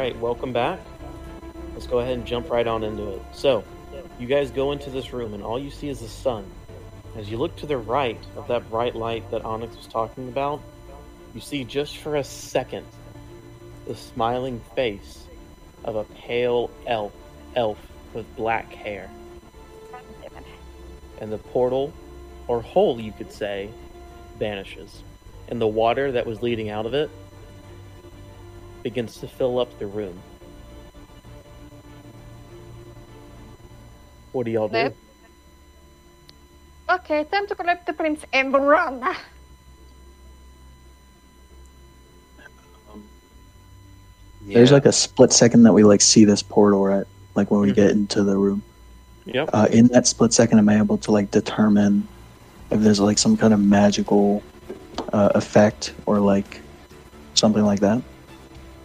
right, welcome back. Let's go ahead and jump right on into it. So, you guys go into this room, and all you see is the sun. As you look to the right of that bright light that Onyx was talking about, you see just for a second the smiling face of a pale elf, elf with black hair. And the portal, or hole you could say, vanishes. And the water that was leading out of it begins to fill up the room. What do y'all do? Okay, time to collect the prince and run. There's Yeah. like a split second that we like see this portal right, like when we Mhm. get into the room. Yep. Uh, in that split second, am I able to like determine if there's like some kind of magical uh, effect or like something like that?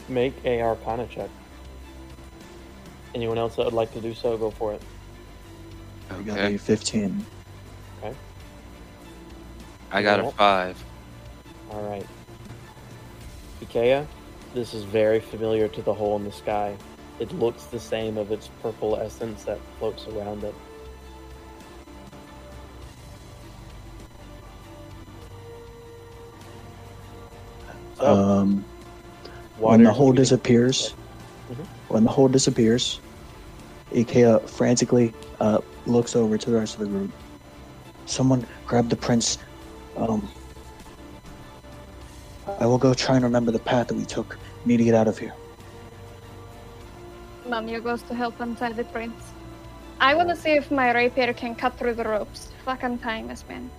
Make a Arcana check. Anyone else that would like to do so, go for it. I got Okay. a 15. I got a Yep. five. All right. Ikea, this is very familiar to the hole in the sky. It looks the same of its purple essence that floats around it. So, Um, when the hole beginning- disappears, Mhm. when the hole disappears, Ikea frantically uh, looks over to the rest of the group. Someone grab the prince. Um, I will go try and remember the path that we took. Need to get out of here. Manya goes to help untie the prince. I want to see if my rapier can cut through the ropes. Fucking time has been.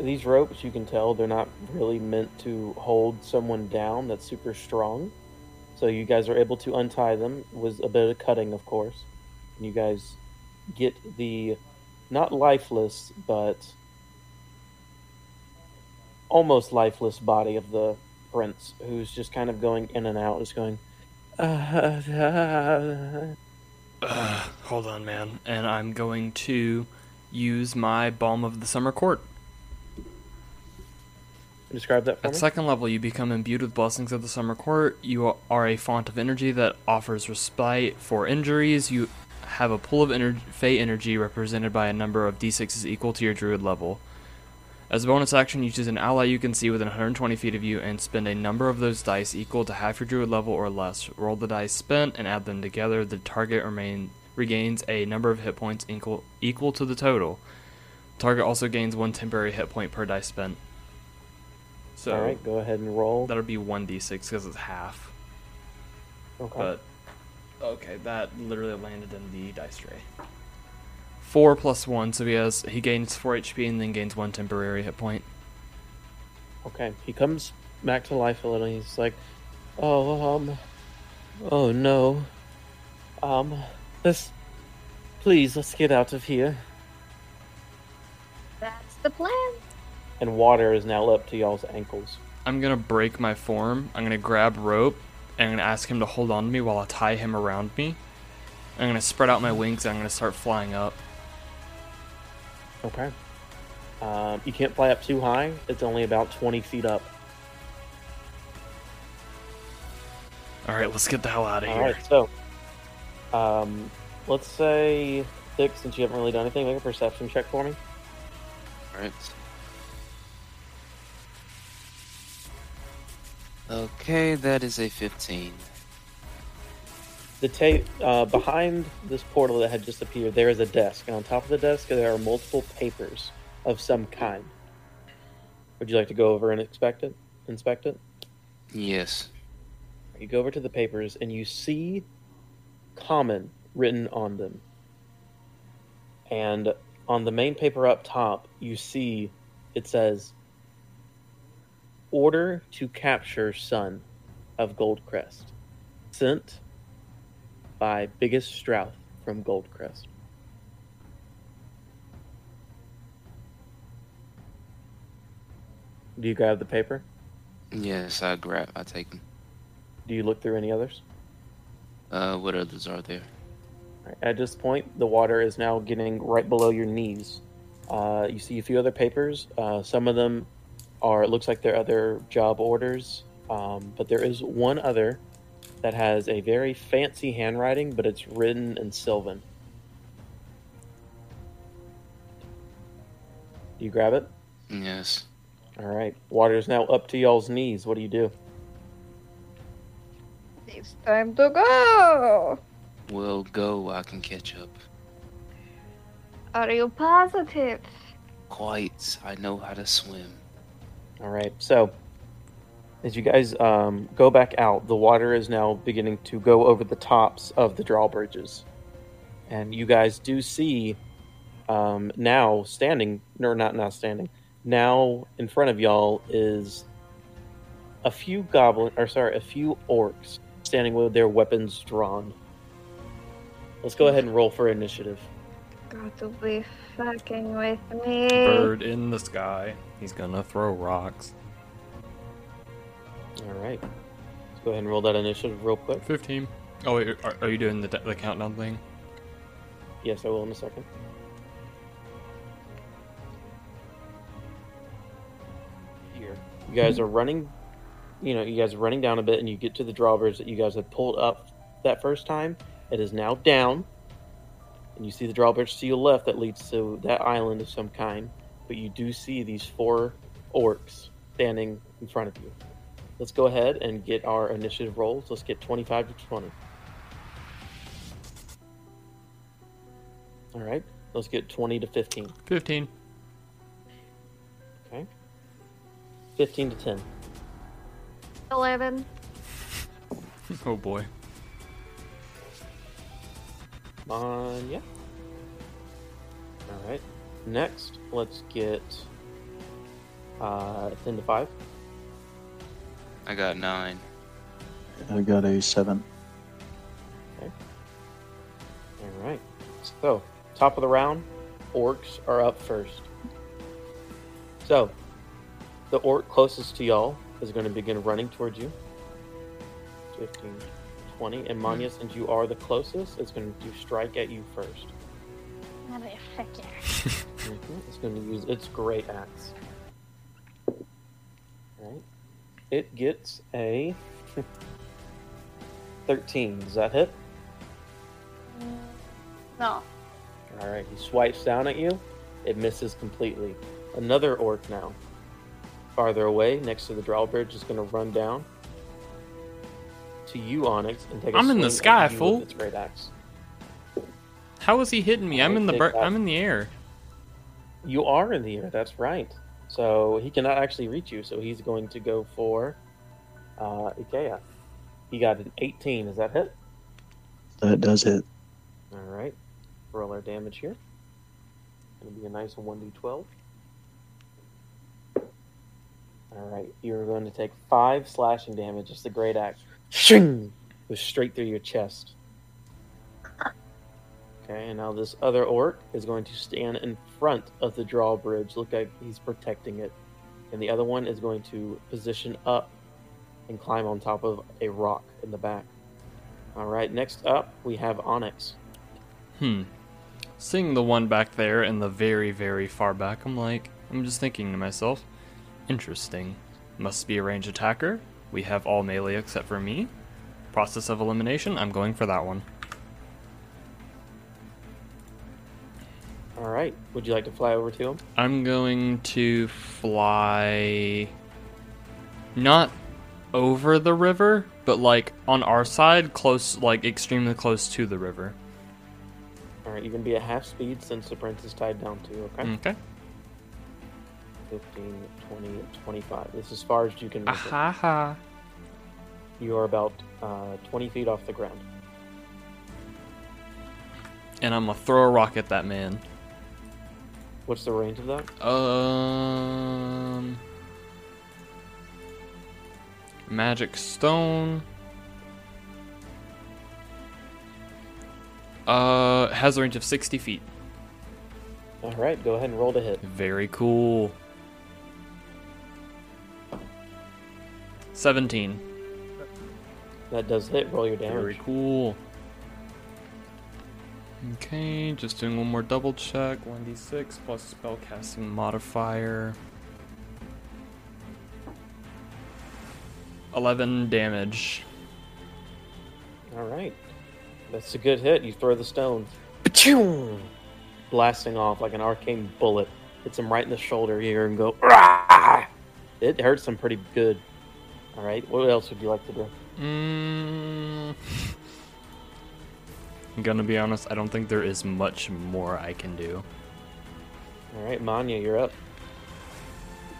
These ropes, you can tell they're not really meant to hold someone down that's super strong. So you guys are able to untie them. Was a bit of cutting, of course. And you guys get the not lifeless, but almost lifeless body of the prince, who's just kind of going in and out, just going. Uh, hold on, man. And I'm going to use my Balm of the Summer Court. Describe that for At me. second level, you become imbued with blessings of the Summer Court. You are a font of energy that offers respite for injuries. You have a pool of ener- Fey energy represented by a number of d6s equal to your druid level. As a bonus action, you choose an ally you can see within 120 feet of you and spend a number of those dice equal to half your druid level or less. Roll the dice spent and add them together. The target remain regains a number of hit points equal equal to the total. Target also gains one temporary hit point per dice spent. So All right, go ahead and roll. That'll be one d six because it's half. Okay. But okay, that literally landed in the dice tray. Four plus one, so he has he gains four HP and then gains one temporary hit point. Okay, he comes back to life a little. He's like, "Oh, um, oh no, um, let's please let's get out of here." That's the plan. And water is now up to y'all's ankles. I'm gonna break my form. I'm gonna grab rope and I'm gonna ask him to hold on to me while I tie him around me. I'm gonna spread out my wings and I'm gonna start flying up. Okay. Um, you can't fly up too high. It's only about twenty feet up. All right, let's get the hell out of All here. right, so, um, let's say Thix, since you haven't really done anything, make a perception check for me. Alright. Okay, that is a 15. The tape uh, behind this portal that had just appeared, there is a desk, and on top of the desk there are multiple papers of some kind. Would you like to go over and inspect it? Inspect it. Yes. You go over to the papers and you see "common" written on them, and on the main paper up top, you see it says "Order to capture son of Goldcrest, sent by Biggest Strouth from Goldcrest." Do you grab the paper? Yes, I grab. I take them. Do you look through any others? Uh, what others are there? At this point, the water is now getting right below your knees. Uh, you see a few other papers. Uh, some of them are, it looks like they're other job orders. Um, but there is one other that has a very fancy handwriting, but it's written in Sylvan. Do you grab it? Yes. All right. Water is now up to y'all's knees. What do you do? It's time to go. We'll go. I can catch up. Are you positive? Quite. I know how to swim. All right. So, as you guys um, go back out, the water is now beginning to go over the tops of the drawbridges, and you guys do see um, now standing, or not now standing, now in front of y'all is a few goblin, or sorry, a few orcs standing with their weapons drawn. Let's go ahead and roll for initiative. Got to be fucking with me. Bird in the sky. He's gonna throw rocks. All right. Let's go ahead and roll that initiative real quick. 15. Oh, wait, are, are you doing the, the countdown thing? Yes, I will in a second. Here. You guys are running, you know, you guys are running down a bit and you get to the drawbridge that you guys had pulled up that first time. It is now down. And you see the drawbridge to your left that leads to that island of some kind. But you do see these four orcs standing in front of you. Let's go ahead and get our initiative rolls. Let's get 25 to 20. All right. Let's get 20 to 15. 15. Okay. 15 to 10. 11. Oh boy. Come on, yeah. All right. Next, let's get uh, 10 to 5. I got nine. I got a seven. All right. So, top of the round, orcs are up first. So, the orc closest to y'all is going to begin running towards you. 15, 20. And Manya, since you are the closest, it's going to strike at you first. Motherfucker. Mhm, It's going to use its great axe. Alright. It gets a 13. Does that hit? No. Alright, he swipes down at you. It misses completely. Another orc now. Farther away, next to the drawbridge, is going to run down to you, Onyx, and take a I'm in the sky, fool. with its great axe. How is he hitting me? I'm in the Take bir- that. I'm in the air. You are in the air, that's right. So he cannot actually reach you, so he's going to go for uh, Ikea. He got an 18. Is that hit? That does hit. All right. Roll our damage here. Going to be a nice 1d12. All right. You're going to take five slashing damage. It's the great axe. Shing! Goes straight through your chest. Okay, and now this other orc is going to stand in front of the drawbridge. Look like he's protecting it. And the other one is going to position up and climb on top of a rock in the back. All right, next up we have Onyx. Hmm. Seeing the one back there in the very, very far back, I'm like, I'm just thinking to myself, interesting. Must be a range attacker. We have all melee except for me. Process of elimination, I'm going for that one. All right, would you like to fly over to him? I'm going to fly not over the river, but like on our side, close, like extremely close to the river. All right, you can be at half speed since the prince is tied down to. Okay, mm, Okay. 15, 20, 25. This is as far as you can. Make it. Aha ha. You are about uh, 20 feet off the ground. And I'm gonna throw a rock at that man. What's the range of that? Um. Magic stone. Uh, has a range of 60 feet. All right, go ahead and roll to hit. Very cool. 17. That does hit. Roll your damage. Very cool. Okay, just doing one more double check. 1d6 plus spellcasting modifier. 11 damage. All right. That's a good hit. You throw the stone. Ba-choom! Blasting off like an arcane bullet. Hits him right in the shoulder here and go. "Rah!" It hurts him pretty good. All right. What else would you like to do? Mm, I'm gonna be honest. I don't think there is much more I can do. All right, Manya, you're up.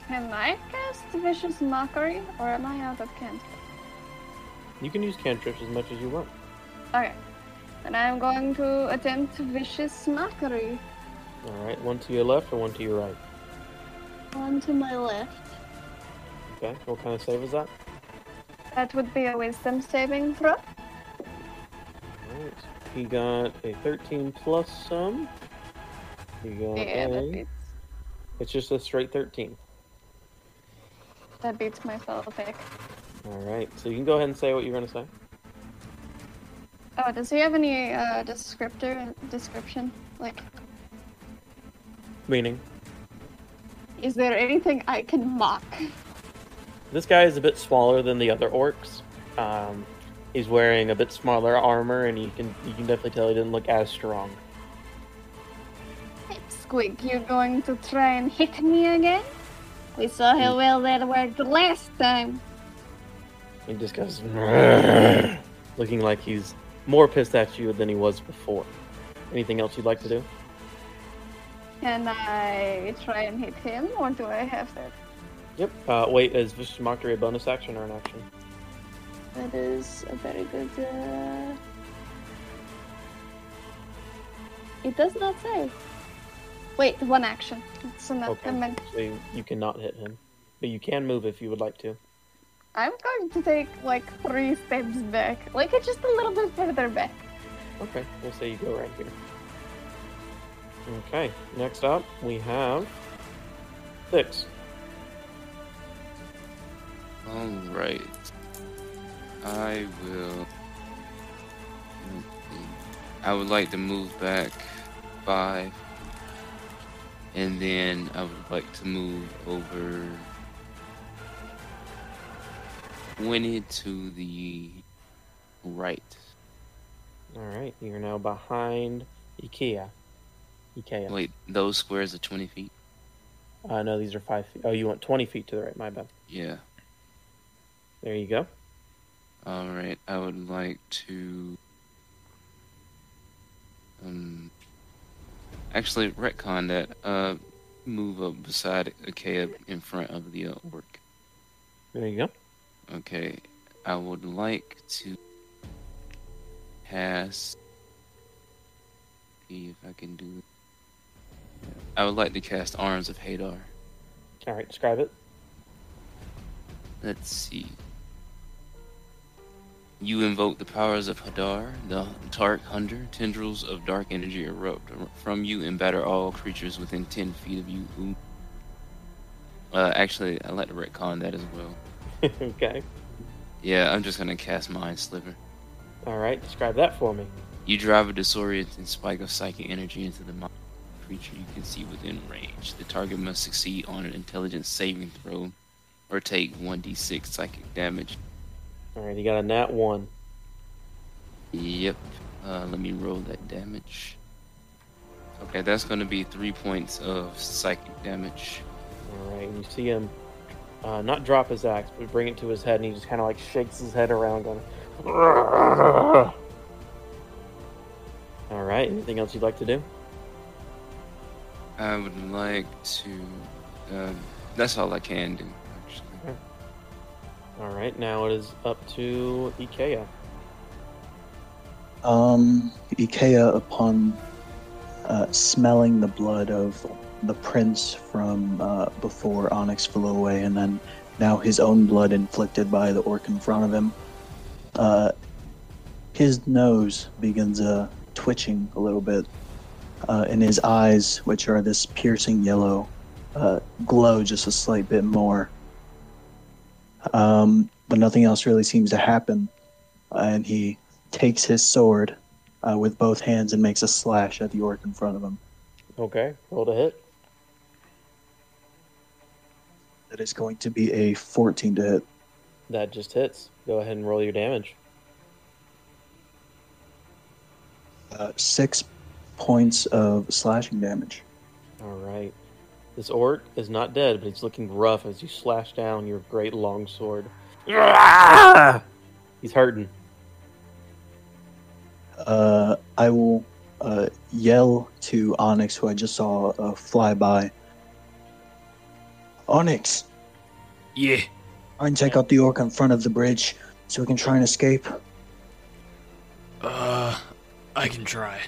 Can I cast Vicious Mockery, or am I out of cantrip? You can use cantrips as much as you want. Okay. Then I'm going to attempt Vicious Mockery. All right, one to your left or one to your right. One to my left. Okay. What kind of save is that? That would be a Wisdom saving throw. Right. He got a 13 plus some. He got Yeah, that a. beats, It's just a straight 13. that beats my fellow pick. All right. So you can go ahead and say what you're gonna say. Oh, does he have any uh, descriptor description? Like, Meaning, is there anything I can mock? this guy is a bit smaller than the other orcs. Um, he's wearing a bit smaller armor, and you can you can definitely tell he didn't look as strong. Squeak, you're going to try and hit me again? We saw how well that worked last time. He just goes, looking like he's more pissed at you than he was before. Anything else you'd like to do? Can I try and hit him, or do I have that? Yep. Uh, wait, is Vicious Mockery a bonus action or an action? That is a very good. Uh... It does not say. Wait, one action. It's an Okay. amendment. So you, you cannot hit him, but you can move if you would like to. I'm going to take like three steps back, like just a little bit further back. Okay, we'll say you go right here. Okay, next up we have Thix. Alright. I will. I would like to move back five. And then I would like to move over 20 to the right. All right, you're now behind Ikea. Ikea. Wait, those squares are 20 feet? Uh, no, these are five feet. Oh, you want 20 feet to the right. My bad. Yeah. There you go. Alright, I would like to. Um. Actually, retcon that. Uh, move up beside Ikea in front of the uh, orc. There you go. Okay, I would like to cast. See if I can do it. I would like to cast Arms of Hadar. All right, describe it. Let's see. You invoke the powers of Hadar, the Dark Hunger. Tendrils of dark energy erupt from you and batter all creatures within 10 feet of you. Who... Uh, actually, I like to retcon that as well. okay. Yeah, I'm just gonna cast Mind Sliver. All right, describe that for me. You drive a disorienting spike of psychic energy into the mind creature you can see within range. The target must succeed on an intelligence saving throw or take 1d6 psychic damage. All right, he got a nat one. Yep. Uh, let me roll that damage. Okay, that's going to be three points of psychic damage. All right, and you see him uh, not drop his axe, but bring it to his head, and he just kind of like shakes his head around, going. All right. Anything else you'd like to do? I would like to. Um, that's all I can do. All right. Now it is up to Ikea. Um, Ikea, upon uh, smelling the blood of the prince from uh, before Onyx flew away, and then now his own blood inflicted by the orc in front of him, uh, his nose begins uh, twitching a little bit, uh, and his eyes, which are this piercing yellow, uh, glow just a slight bit more. Um, but nothing else really seems to happen, and he takes his sword uh, with both hands and makes a slash at the orc in front of him. Okay. Roll to hit. That is going to be a 14 to hit. That just hits. Go ahead and roll your damage. Uh, six points of slashing damage. All right. This orc is not dead, but he's looking rough as you slash down your great longsword. He's hurting. Uh, I will uh, yell to Onyx, who I just saw uh, fly by. Onyx, Yeah. try and take out the orc in front of the bridge so we can try and escape. Uh, I can try.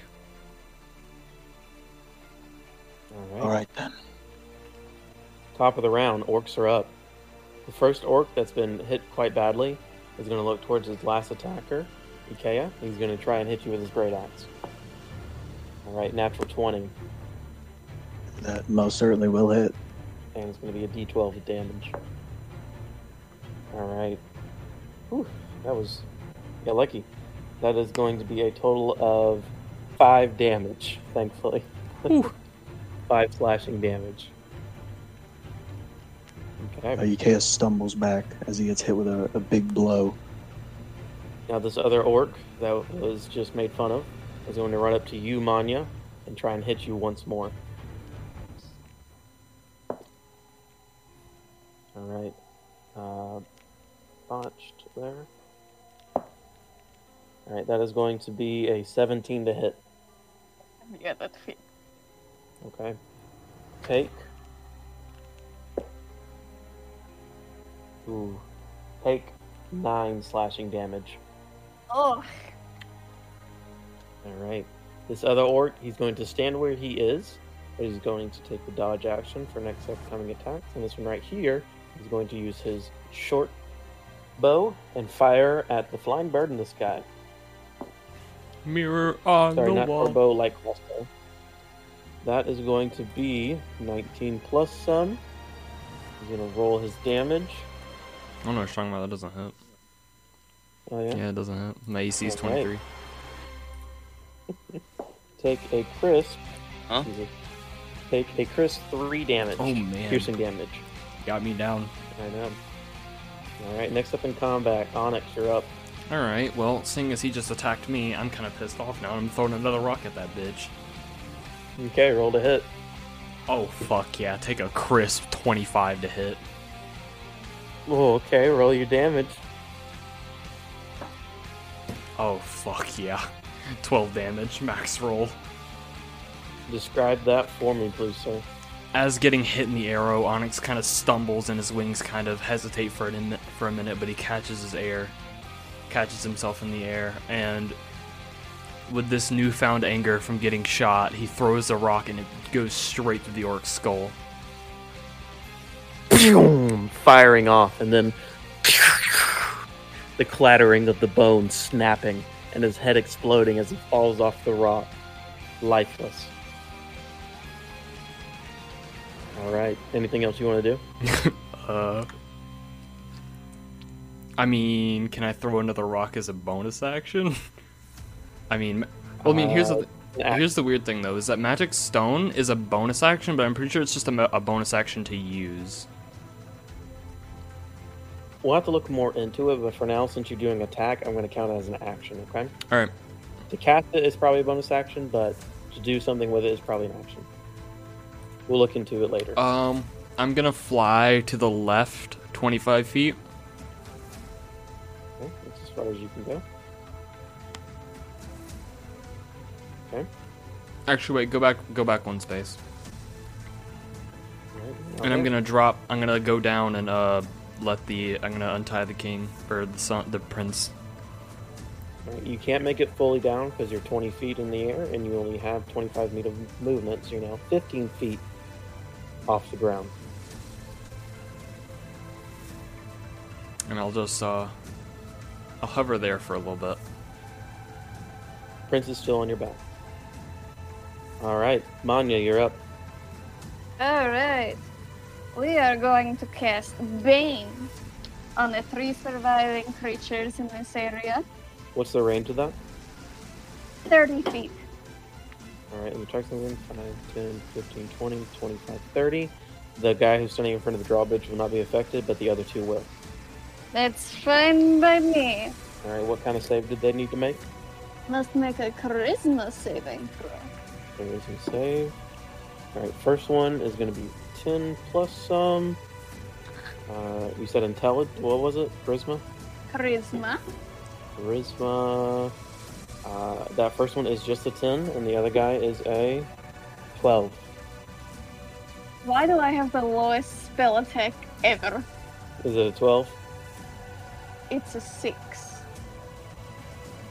All right. All right then. Top of the round, orcs are up. The first orc that's been hit quite badly is going to look towards his last attacker, Ikea. He's going to try and hit you with his great axe. All right, natural 20, That most certainly will hit. and it's going to be a d12 of damage. All right. Whew, that was, yeah, lucky. That is going to be a total of five damage, thankfully. five slashing damage. Okay. Uh, Ikea stumbles back as he gets hit with a, a big blow. Now, this other orc that was just made fun of is going to run up to you, Manya, and try and hit you once more. All right. Uh, botched there. All right, that is going to be a 17 to hit. Yeah, that fit. Okay. Take. Ooh. Take nine slashing damage. Oh, All right. This other orc, he's going to stand where he is, but he's going to take the dodge action for next upcoming attacks. And this one right here, he's going to use his short bow and fire at the flying bird in the sky. Mirror on Sorry, the not wall. bow like crossbow. That is going to be 19 plus some. He's going to roll his damage. I don't know what you're talking about. That doesn't hit. Oh, yeah. Yeah, it doesn't hit. My AC is Okay. 23. Take a crisp. Huh? excuse Take a crisp 3 damage. Oh, man. Piercing damage. Got me down. I know. All right, next up in combat, Onyx, you're up. Alright, well, seeing as he just attacked me, I'm kind of pissed off now. I'm throwing another rock at that bitch. Okay, roll to hit. Oh, fuck yeah. Take a crisp 25 to hit. Oh, okay, roll your damage. Oh, fuck yeah. 12 damage, max roll. Describe that for me, please, sir. As getting hit in the arrow, Onyx kind of stumbles and his wings kind of hesitate for, an, for a minute, but he catches his air, catches himself in the air, and with this newfound anger from getting shot, he throws a rock and it goes straight through the orc's skull. Firing off, and then the clattering of the bones snapping, and his head exploding as he falls off the rock, lifeless. All right. Anything else you want to do? Uh. I mean, can I throw another rock as a bonus action? I mean, well, I mean, here's the Uh, th- here's the weird thing though, is that magic stone is a bonus action, but I'm pretty sure it's just a, a bonus action to use. We'll have to look more into it, but for now, since you're doing attack, I'm going to count it as an action. Okay. All right. To cast it is probably a bonus action, but to do something with it is probably an action. We'll look into it later. Um, I'm gonna fly to the left, 25 feet. Okay, that's as far as you can go. Okay. Actually, wait, go back, go back one space, right, and I'm gonna drop. I'm gonna go down and uh, let the. I'm gonna untie the king or the son, the prince. You can't make it fully down because you're 20 feet in the air and you only have 25 feet of movement, so you're now 15 feet off the ground. and I'll just uh, I'll hover there for a little bit. Prince is still on your back. All right, Manya, you're up. alright. We are going to cast Bane on the three surviving creatures in this area. What's the range of that? 30 feet. All right, let me check something. 5, 10, 15, 20, 25, 30. The guy who's standing in front of the drawbridge will not be affected, but the other two will. That's fine by me. All right, what kind of save did they need to make? Must make a charisma saving throw. Charisma save. Alright, first one is going to be 10 plus some. Uh, you said intelligence. What was it? Charisma? Charisma. Charisma. Uh, that first one is just a 10, and the other guy is a 12. Why do I have the lowest spell attack ever? Is it a 12? It's a six.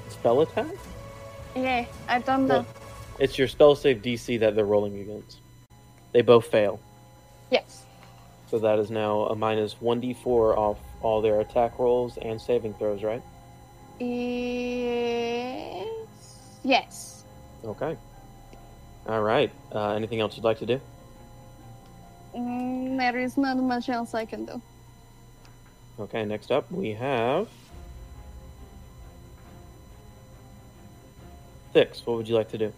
Spell attack? Yeah, I don't know. It's your spell save DC that they're rolling against. They both fail. Yes. So that is now a minus 1d4 off all their attack rolls and saving throws, right? Yes. Yes. Okay. All right. Uh, anything else you'd like to do? Mm, there is not much else I can do. Okay, next up we have. Thix. What would you like to do?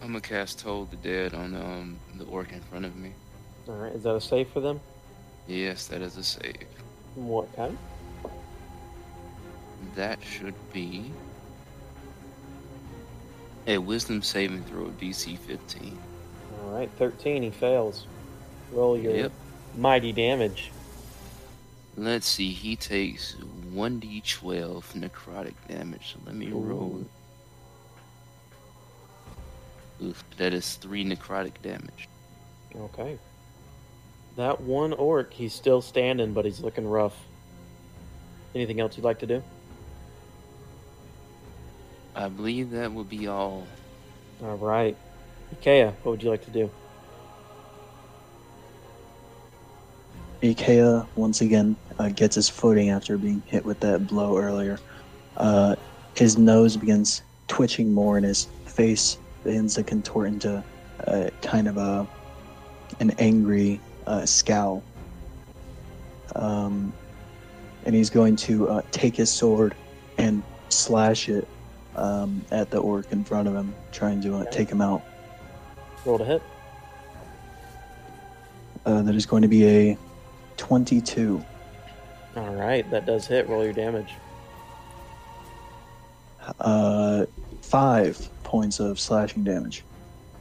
I'm gonna cast Toll the Dead on um the orc in front of me. All right. Is that a save for them? Yes, that is a save. What kind? That should be a Wisdom saving throw DC 15. All right. 13. He fails. Roll your Yep. mighty damage. Let's see, he takes 1d12 necrotic damage. So let me Ooh. roll. Oof, that is 3 necrotic damage. Okay. That one orc, he's still standing, but he's looking rough. Anything else you'd like to do? I believe that will be all. All right. Ikea, what would you like to do? Ikea once again uh, gets his footing after being hit with that blow earlier. Uh, his nose begins twitching more, and his face begins to contort into uh, kind of a an angry uh, scowl. Um, and he's going to uh, take his sword and slash it um, at the orc in front of him, trying to uh, take him out. Roll to hit. Uh, that is going to be a 22. All right, that does hit. Roll your damage. Uh, five points of slashing damage.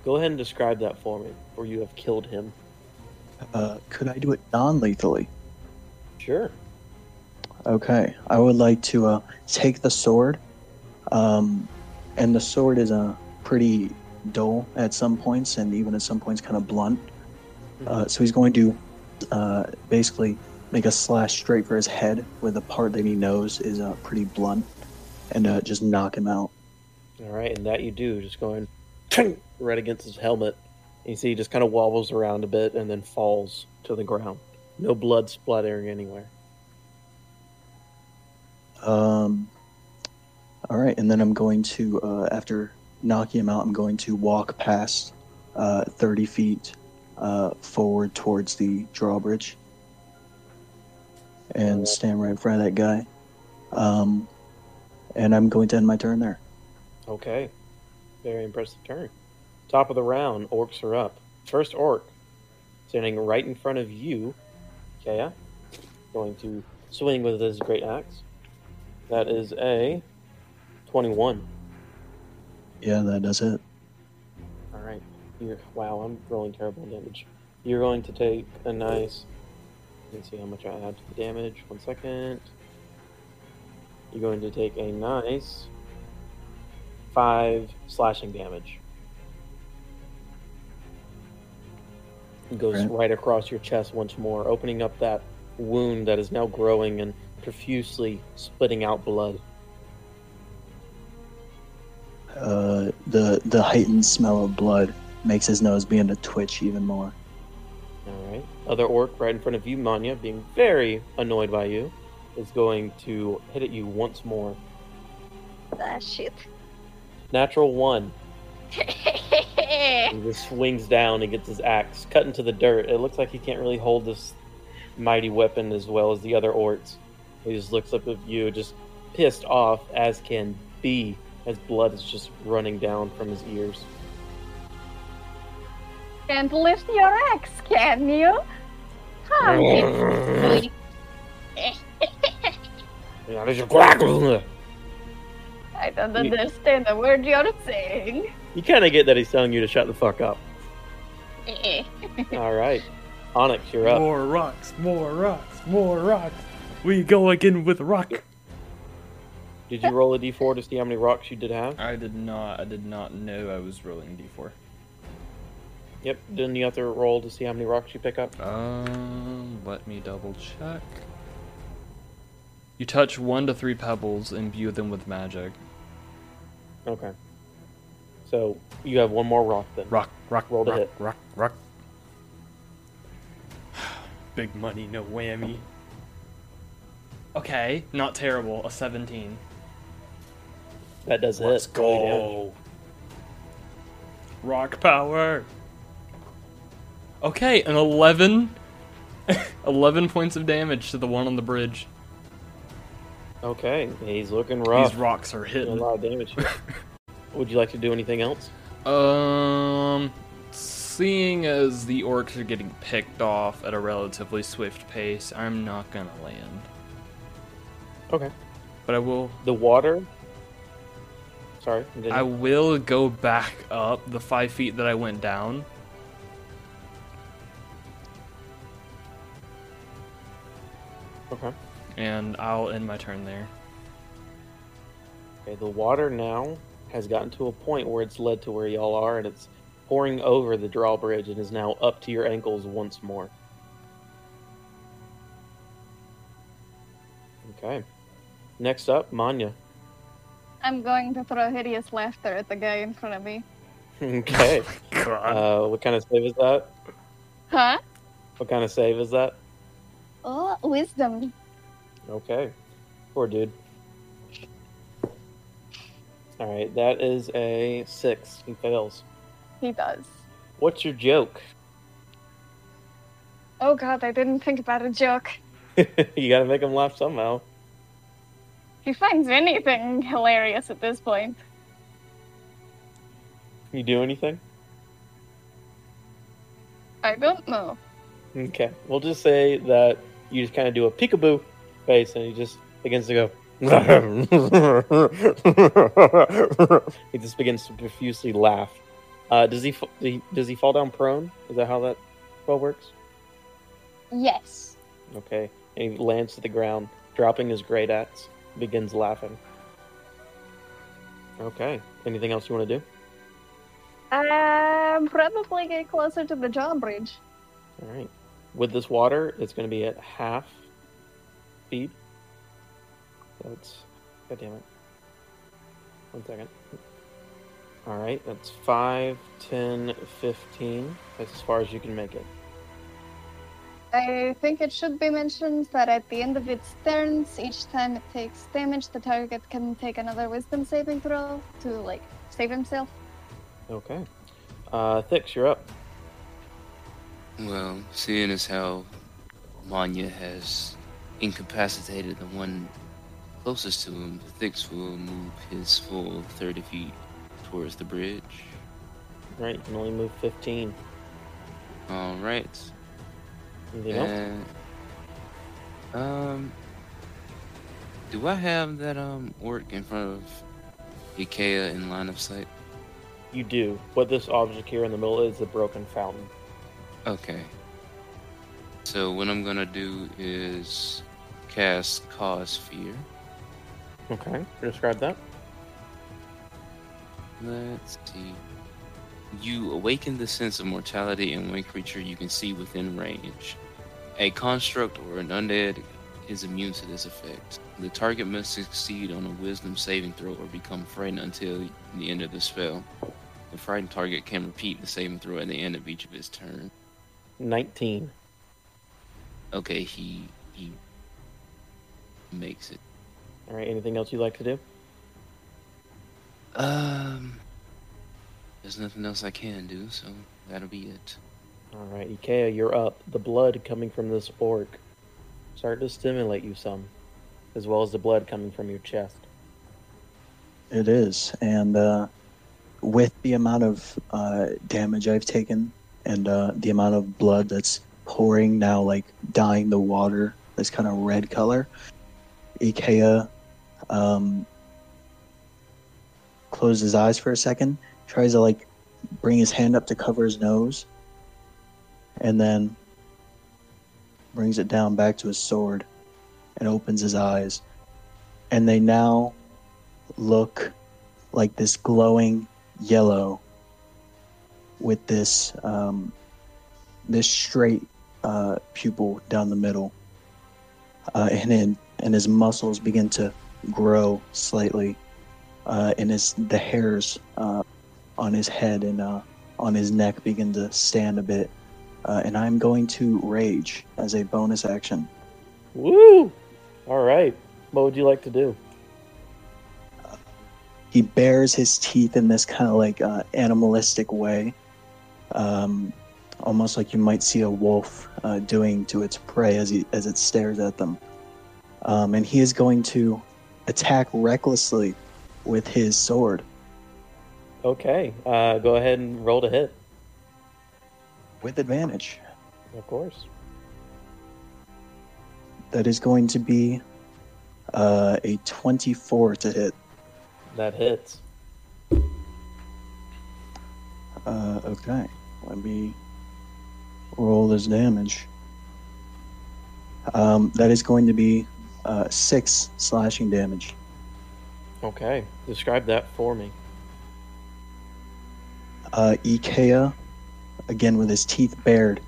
Go ahead and describe that for me, or you have killed him. Uh, could I do it non-lethally? Sure. Okay, I would like to uh, take the sword, um, and the sword is uh, pretty dull at some points, and even at some points kind of blunt. Uh, so he's going to uh, basically make a slash straight for his head, where the part that he knows is uh, pretty blunt, and uh, just knock him out. All right, and that you do, just going right against his helmet. You see, he just kind of wobbles around a bit and then falls to the ground. No blood splattering anywhere. Um, all right, and then I'm going to, uh, after knocking him out, I'm going to walk past uh, 30 feet uh, forward towards the drawbridge and stand right in front of that guy. Um, and I'm going to end my turn there. Okay. Very impressive turn. Top of the round, orcs are up. First orc, standing right in front of you, Kea, going to swing with his great axe. That is a 21. Yeah, that does it. All right. You're, wow, I'm rolling terrible damage. You're going to take a nice. Let me see how much I add to the damage. One second. You're going to take a nice five slashing damage. Goes Right. right across your chest once more, opening up that wound that is now growing and profusely spitting out blood. Uh, the the heightened smell of blood makes his nose begin to twitch even more. All right. Other orc right in front of you, Manya, being very annoyed by you, is going to hit at you once more. Ah, shit. Natural one. He just swings down and gets his axe cut into the dirt. It looks like he can't really hold this mighty weapon as well as the other orcs. He just looks up at you, just pissed off as can be, as blood is just running down from his ears. Can't lift your axe, can you? How did Yeah, there's your crackle. I I don't understand a word you're saying. You kind of get that he's telling you to shut the fuck up. All right, Onyx, you're up. More rocks, more rocks, more rocks. We go again with rock. Did you roll a d4 to see how many rocks you did have? I did not. I did not know I was rolling d4. Yep. Didn't you have to roll to see how many rocks you pick up? Um, let me double check. You touch one to three pebbles, imbue them with magic. Okay. So you have one more rock then. Rock, rock, Roll to rock, hit. rock, rock. Big money, no whammy. Okay, not terrible. A 17. That does Let's hit. Roll your go. Rock power. Okay, an 11. 11 points of damage to the one on the bridge. Okay, he's looking rough. These rocks are Doing a lot of damage. Would you like to do anything else? Um, seeing as the orcs are getting picked off at a relatively swift pace, I'm not gonna land. Okay. But I will. The water. Sorry. I will go back up the five feet that I went down. Okay. And I'll end my turn there. Okay, the water now has gotten to a point where it's led to where y'all are, and it's pouring over the drawbridge and is now up to your ankles once more. Okay. Next up, Manya. I'm going to throw hideous laughter at the guy in front of me. okay. God. Uh, what kind of save is that? Huh? What kind of save is that? Oh, wisdom. Okay. Poor dude. Alright, that is a six. He fails. He does. What's your joke? Oh god, I didn't think about a joke. you gotta make him laugh somehow. He finds anything hilarious at this point. You do anything? I don't know. Okay. We'll just say that you just kind of do a peekaboo face and he just begins to go. He just begins to profusely laugh. Uh, does he, does he does he fall down prone? Is that how that spell works? Yes. Okay. And he lands to the ground, dropping his great axe, begins laughing. Okay. Anything else you want to do? Um, probably get closer to the drawbridge. All right. With this water, it's going to be at half speed. That's. God damn it. One second. All right. That's 5, 10, 15. That's as far as you can make it. I think it should be mentioned that at the end of its turns, each time it takes damage, the target can take another wisdom saving throw to, like, save himself. Okay. Uh, Thix, you're up. Well, seeing as how Manya has incapacitated the one closest to him, the Thix will move his full 30 feet towards the bridge. Right, You can only move 15. Alright. Anything else? Um, do I have that um orc in front of Ikea in line of sight? You do. What this object here in the middle is a broken fountain. Okay. So what I'm gonna do is cast Cause Fear. Okay. Describe that. Let's see. You awaken the sense of mortality in one creature you can see within range. A construct or an undead is immune to this effect. The target must succeed on a wisdom saving throw or become frightened until the end of the spell. The frightened target can repeat the saving throw at the end of each of his turn. 19. Okay, he he makes it. All right. Anything else you'd like to do? Um, there's nothing else I can do, so that'll be it. All right, Ikea, you're up. The blood coming from this orc started to stimulate you some, as well as the blood coming from your chest. It is, and uh, with the amount of uh, damage I've taken and uh, the amount of blood that's pouring now, like dyeing the water this kind of red color, Ikea um, closed his eyes for a second, tries to like bring his hand up to cover his nose, and then brings it down back to his sword and opens his eyes. And they now look like this glowing yellow with this um, this straight uh, pupil down the middle, uh, and in, and his muscles begin to grow slightly, uh, and his the hairs uh, on his head and uh, on his neck begin to stand a bit. Uh, and I'm going to rage as a bonus action. Woo! All right. What would you like to do? he bares his teeth in this kind of like uh, animalistic way, um, almost like you might see a wolf uh, doing to its prey as he as it stares at them. Um, and he is going to attack recklessly with his sword Okay. Uh, go ahead and roll to hit. with advantage. Of course. That is going to be uh, a 24 to hit. That hits. Uh, okay, let me roll this damage. Um, that is going to be uh, six slashing damage. Okay. Describe that for me. Uh, Ikea, again with his teeth bared,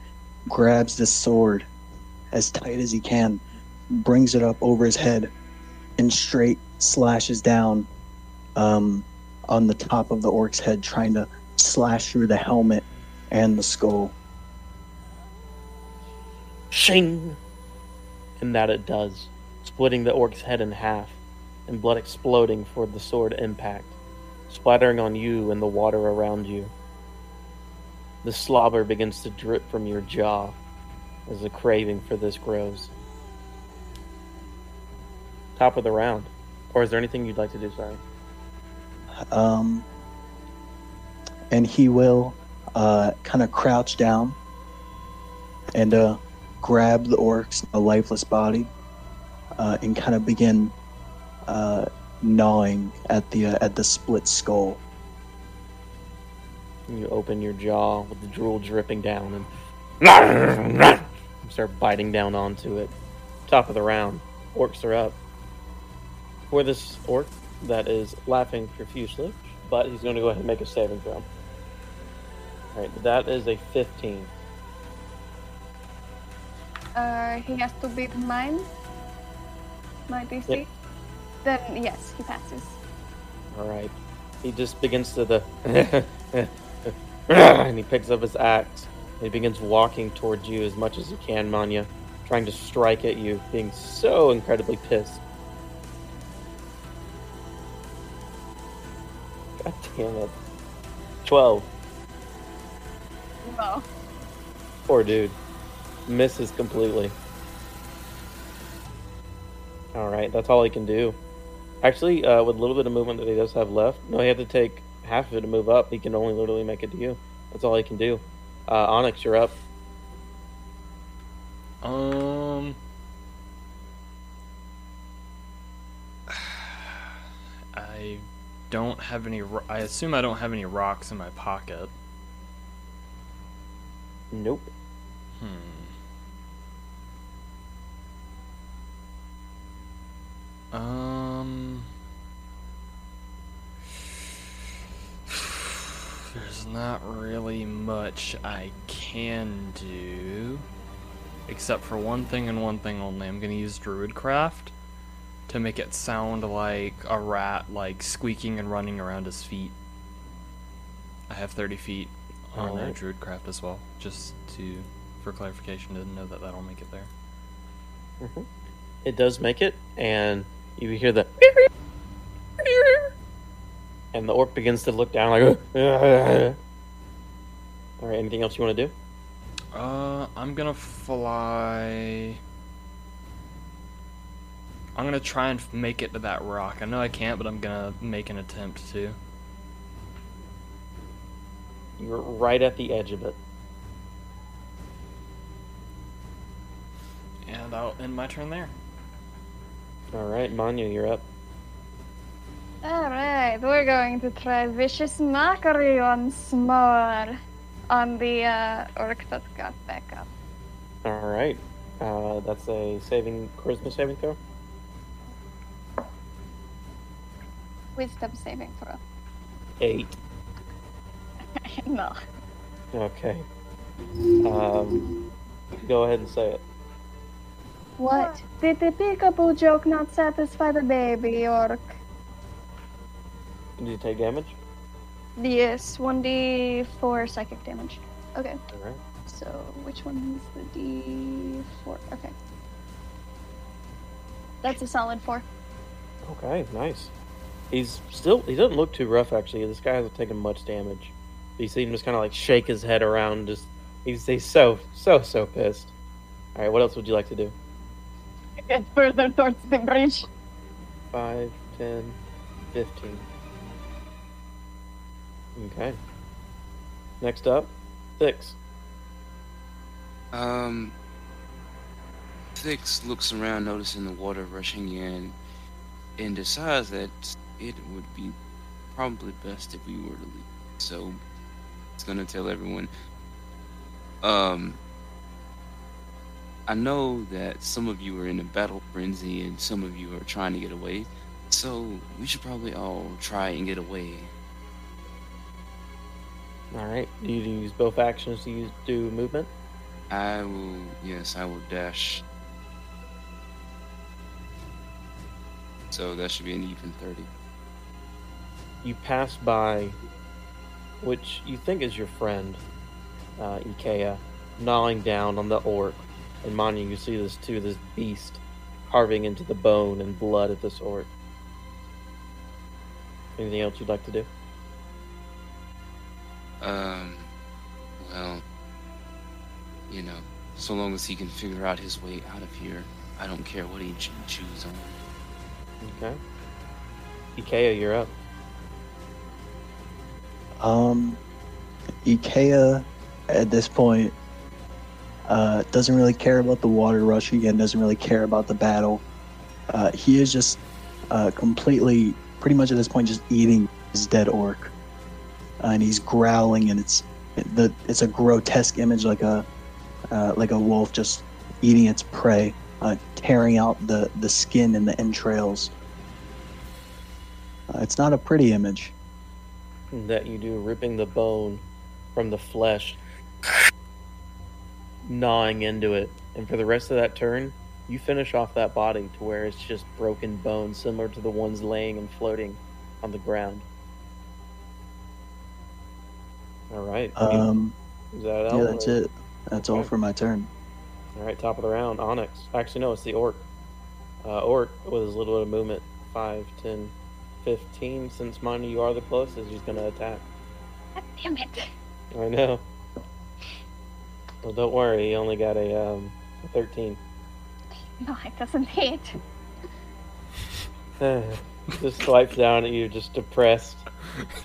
grabs the sword as tight as he can, brings it up over his head, and straight slashes down um, on the top of the orc's head, trying to slash through the helmet and the skull. Shing! And that it does, splitting the orc's head in half, and blood exploding for the sword impact, splattering on you and the water around you. The slobber begins to drip from your jaw as the craving for this grows. Top of the round. Or is there anything you'd like to do? Sorry. Um, and he will uh, kind of crouch down and uh, grab the orc's a lifeless body uh, and kind of begin uh, gnawing at the uh, at the split skull. You open your jaw with the drool dripping down and start biting down onto it. Top of the round. Orcs are up. For this orc that is laughing profusely, but he's going to go ahead and make a saving throw. Alright, that is a 15. Uh, he has to beat mine. My DC. Yep. Then yes, he passes. Alright. He just begins to the. and he picks up his axe. He begins walking towards you as much as he can, Manya, trying to strike at you, being so incredibly pissed. God damn it. 12. No. Poor dude. Misses completely. Alright, that's all he can do. Actually, uh, with a little bit of movement that he does have left, no, he had to take half of it to move up. He can only literally make it to you. That's all he can do. Uh, Onyx, you're up. Um. I don't have any. ro- I assume I don't have any rocks in my pocket. Nope. Hmm. Um. There's not really much I can do. Except for one thing and one thing only. I'm gonna use Druidcraft to make it sound like a rat, like squeaking and running around his feet. I have 30 feet on uh, Alright. Druidcraft as well, just to, for clarification, didn't know that that'll make it there. Mhm. It does make it, and you hear the. And the orc begins to look down like. Alright, anything else you want to do? Uh, I'm gonna fly. I'm gonna try and make it to that rock. I know I can't, but I'm gonna make an attempt to. You're right at the edge of it. And I'll end my turn there. Alright, Manya, you're up. All right. Alright, we're going to try Vicious Mockery once more on the uh, orc that got back up. All right. Uh, that's a saving charisma saving throw. Wisdom saving throw. Eight. no. Okay. Um, go ahead and say it. What? Did the peekaboo joke not satisfy the baby orc? Did you take damage? Yes, 1d4 psychic damage. Okay, All right. so which one is the d4? Okay. That's a solid 4. Okay, nice. He's still. He doesn't look too rough actually. This guy hasn't taken much damage. You see him just kind of like shake his head around. Just he's, he's so so so pissed. All right. What else would you like to do? Get further towards the bridge. 5, 10, 15. Okay. Next up, Thix. Um, Thix looks around, noticing the water rushing in, and decides that it would be probably best if we were to leave. So, it's gonna tell everyone. Um, I know that some of you are in a battle frenzy and some of you are trying to get away. So, we should probably all try and get away. All right. Do you use both actions to use do movement? I will, yes, I will dash. So that should be an even 30. You pass by, which you think is your friend, uh, Ikea, gnawing down on the orc, and mind you, you see this too, this beast carving into the bone and blood of this orc. Anything else you'd like to do? Um, well, you know, so long as he can figure out his way out of here, I don't care what he ch- chews on. Okay. Ikea, you're up. Um, Ikea at this point uh, doesn't really care about the water rush again, doesn't really care about the battle. Uh, he is just uh, completely, pretty much at this point, just eating his dead orc. Uh, and he's growling, and it's the it's a grotesque image, like a uh, like a wolf just eating its prey, uh, tearing out the the skin and the entrails. It's not a pretty image. that you do, ripping the bone from the flesh, gnawing into it. And for the rest of that turn, you finish off that body to where it's just broken bones, similar to the ones laying and floating on the ground. All right. Um, Is that yeah, that's or- it. That's all for my turn. All right, top of the round, Onyx. Actually, no, it's the Orc. Uh, orc with his little bit of movement, 5, 10, 15. Since mind you, you are the closest, he's going to attack. God damn it. I know. Well, don't worry, he only got a, um, a 13. No, it doesn't hit. just swipes down at you, just depressed,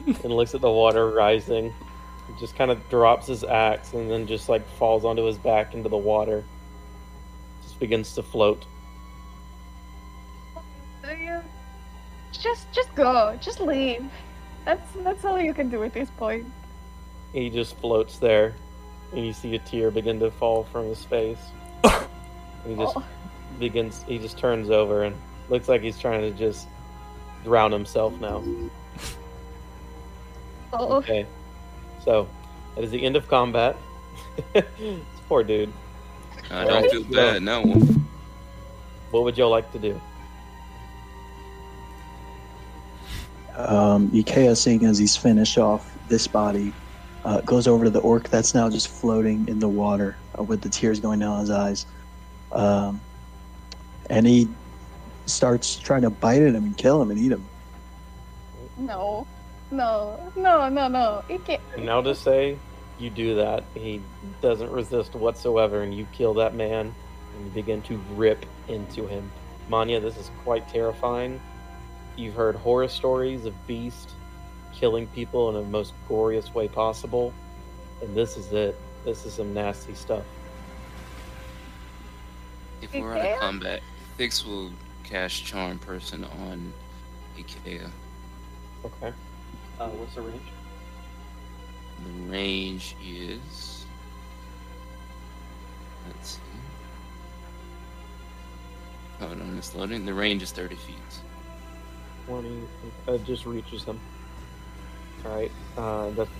and looks at the water rising. He just kind of drops his axe and then just like falls onto his back into the water. Just begins to float. Just, just go. Just leave. That's that's all you can do at this point. He just floats there, and you see a tear begin to fall from his face. He just Oh, begins. He just turns over and looks like he's trying to just drown himself now. oh. Okay. So, that is the end of combat. this poor dude. I don't Alright, feel go. bad now. What would y'all like to do? Um, Ikea, seeing as he's finished off this body, uh, goes over to the orc that's now just floating in the water uh, with the tears going down his eyes. Um, and he starts trying to bite at him and kill him and eat him. No, no, no, no, no. You can't. And now to say you do that, he doesn't resist whatsoever, and you kill that man and you begin to rip into him. Manya, this is quite terrifying. You've heard horror stories of Beast killing people in the most goriest way possible, and this is it. This is some nasty stuff. If we're out Ikea? of combat, Thix will cast Charm Person on Ikea. Okay. Uh, what's the range? The range is. Let's see. Oh, no, it's loading. The range is 30 feet. 20. Uh, just reaches him. Alright. Uh, that's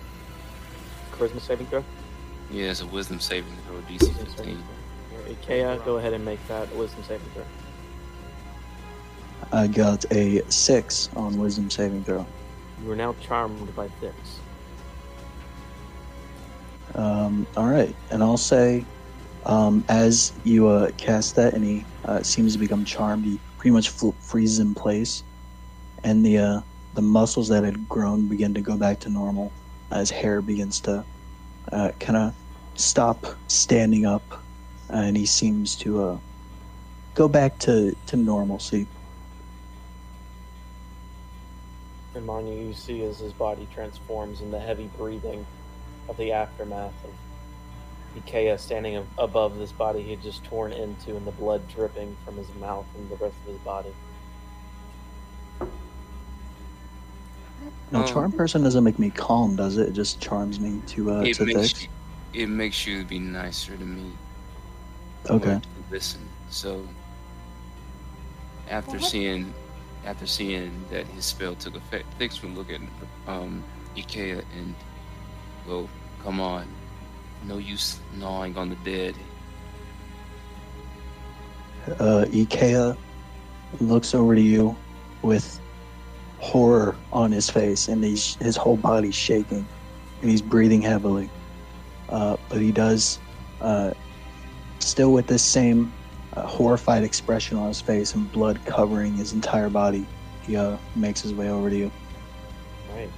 charisma saving throw. Yeah, it's a wisdom saving throw, DC Wisdom 15. saving throw. Alright, Ikea, go ahead and make that wisdom saving throw. I got a six on wisdom saving throw. You are now charmed by Thix. Um, all right, and I'll say, um, as you uh, cast that, and he uh, seems to become charmed, he pretty much fl- freezes in place, and the uh, the muscles that had grown begin to go back to normal as hair begins to uh, kind of stop standing up, and he seems to uh, go back to to normalcy. And Manya, you see as his body transforms in the heavy breathing of the aftermath of Ikea standing above this body he had just torn into and the blood dripping from his mouth and the rest of his body. No, Um, charm person doesn't make me calm, does it? It just charms me to uh, it to makes Thix. you, it makes you be nicer to me. Okay. to Listen. So after seeing after seeing that his spell took effect, Thix would look at um Ikea and go, "Come on, no use gnawing on the dead." uh, Ikea looks over to you with horror on his face, and he's, his whole body's shaking, and he's breathing heavily. Uh, but he does, uh, still with this same uh, horrified expression on his face and blood covering his entire body, he uh, makes his way over to you. Alright.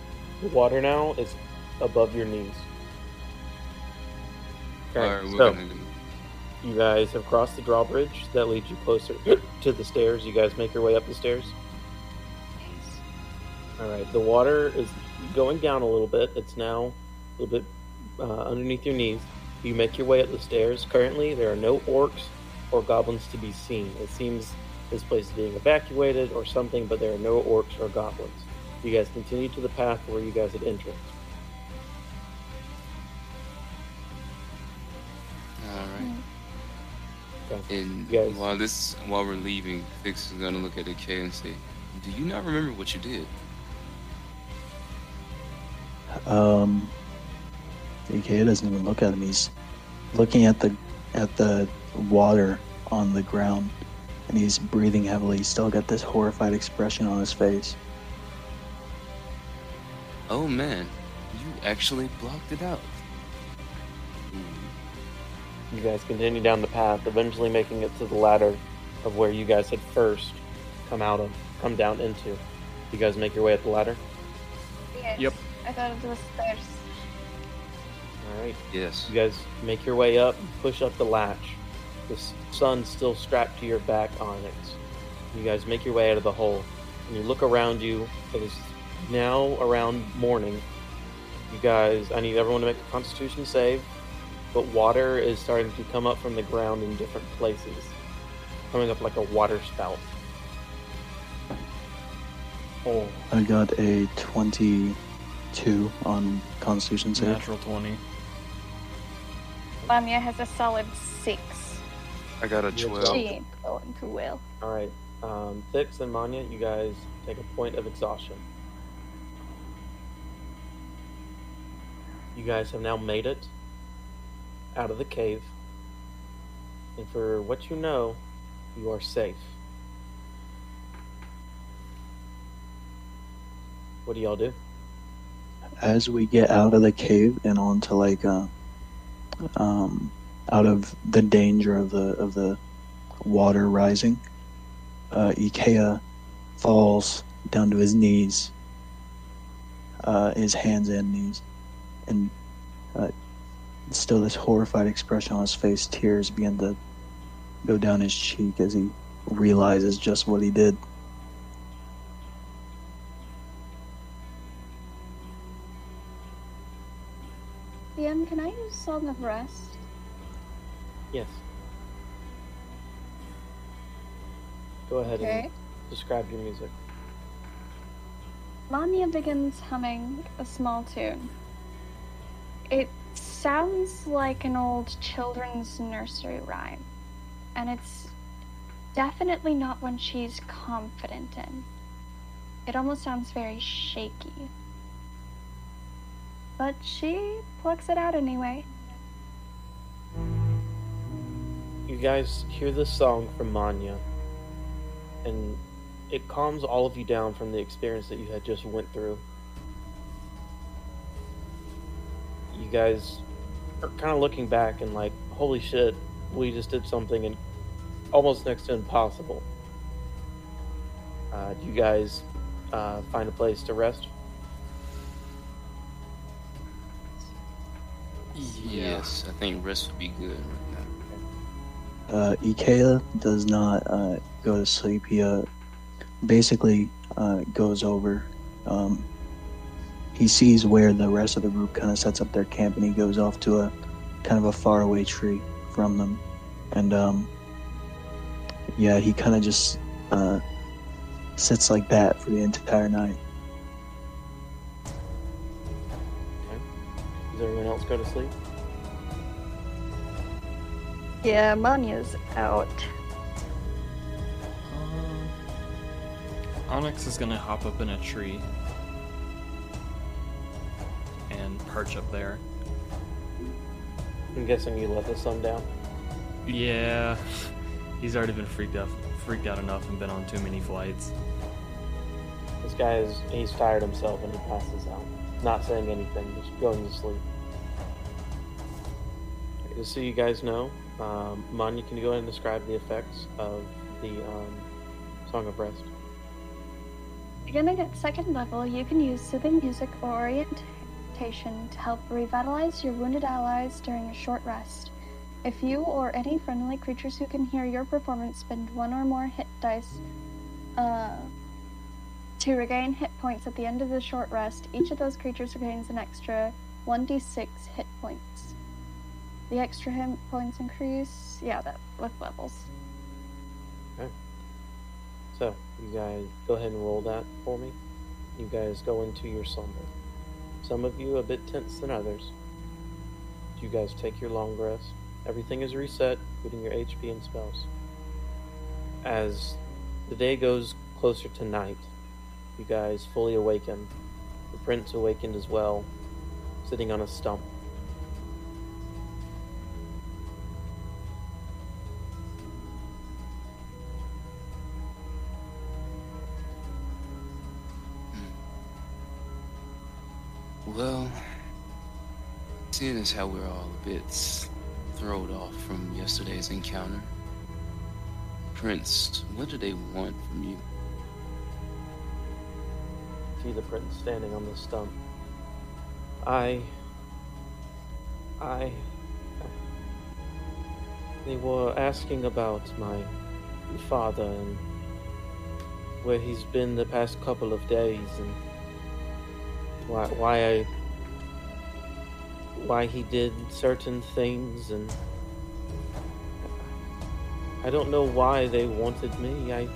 The water now is above your knees. Okay, Alright, we're so gonna you guys have crossed the drawbridge that leads you closer to the stairs. You guys make your way up the stairs. All right, the water is going down a little bit. It's now a little bit uh, underneath your knees. You make your way up the stairs. Currently, there are no orcs or goblins to be seen. It seems this place is being evacuated or something, but there are no orcs or goblins. You guys continue to the path where you guys had entered. Alright. Okay. And You guys- while this while we're leaving, Thix is gonna look at Ikea and say, "Do you not remember what you did?" Um, Ikea doesn't even look at him. He's looking at the at the water on the ground, and he's breathing heavily. He's still got this horrified expression on his face. Oh man, you actually blocked it out. You guys continue down the path, eventually making it to the ladder of where you guys had first come out of, come down into. You guys make your way up the ladder. Yes. Yep. I thought it was stairs. All right. Yes. You guys make your way up, push up the latch. The s- son's still strapped to your back, on it. You guys make your way out of the hole, and you look around you. It is now around morning. You guys, I need everyone to make a Constitution save, but water is starting to come up from the ground in different places, coming up like a water spout. Oh, I got a twenty-two on Constitution save. natural 20. Lamia has a solid six. I got a twelve. twelve. She ain't going too well. All right, um, Thix and Manya, you guys take a point of exhaustion. You guys have now made it out of the cave, and for what you know, you are safe. What do y'all do? As we get out of the cave and onto like uh, um, out of the danger of the of the water rising, uh, Ikea falls down to his knees, uh, his hands and knees, and uh, still this horrified expression on his face. Tears begin to go down his cheek as he realizes just what he did. Song of Rest? Yes. Go ahead Okay. and describe your music. Manya begins humming a small tune. It sounds like an old children's nursery rhyme, and it's definitely not one she's confident in. It almost sounds very shaky. But she plucks it out anyway. You guys hear this song from Manya, and it calms all of you down from the experience that you had just went through. You guys are kind of looking back and like, holy shit, we just did something and almost next to impossible. Uh, do you guys uh, find a place to rest? Yes, I think rest would be good right now. Uh, Ikea does not uh, go to sleep. He uh, basically uh, goes over. Um, he sees where the rest of the group kind of sets up their camp, and he goes off to a kind of a faraway tree from them. And um, yeah, he kind of just uh, sits like that for the entire night. Does everyone else go to sleep? Yeah, Manya's out. Um, Onyx is gonna hop up in a tree and perch up there. I'm guessing you let the son down. Yeah, he's already been freaked out, freaked out enough, and been on too many flights. This guy is he's tired himself and he passes out. Not saying anything, just going to sleep. Just so you guys know, um, can you go ahead and describe the effects of the um, Song of Rest? Beginning at second level, you can use soothing music or orientation to help revitalize your wounded allies during a short rest. If you or any friendly creatures who can hear your performance spend one or more hit dice uh, to regain hit points at the end of the short rest, each of those creatures regains an extra 1d6 hit points. The extra hit points increase, yeah, that with levels. Okay. So, you guys go ahead and roll that for me. You guys go into your slumber. Some of you a bit tense than others. You guys take your long rest. Everything is reset, including your HP and spells. As the day goes closer to night, you guys fully awaken. The prince awakened as well, sitting on a stump. Well, seeing as how we're all a bit thrown off from yesterday's encounter, Prince, what do they want from you? See the prince standing on the stump. I. I. They were asking about my father and where he's been the past couple of days and why why I why he did certain things and I don't know why they wanted me. I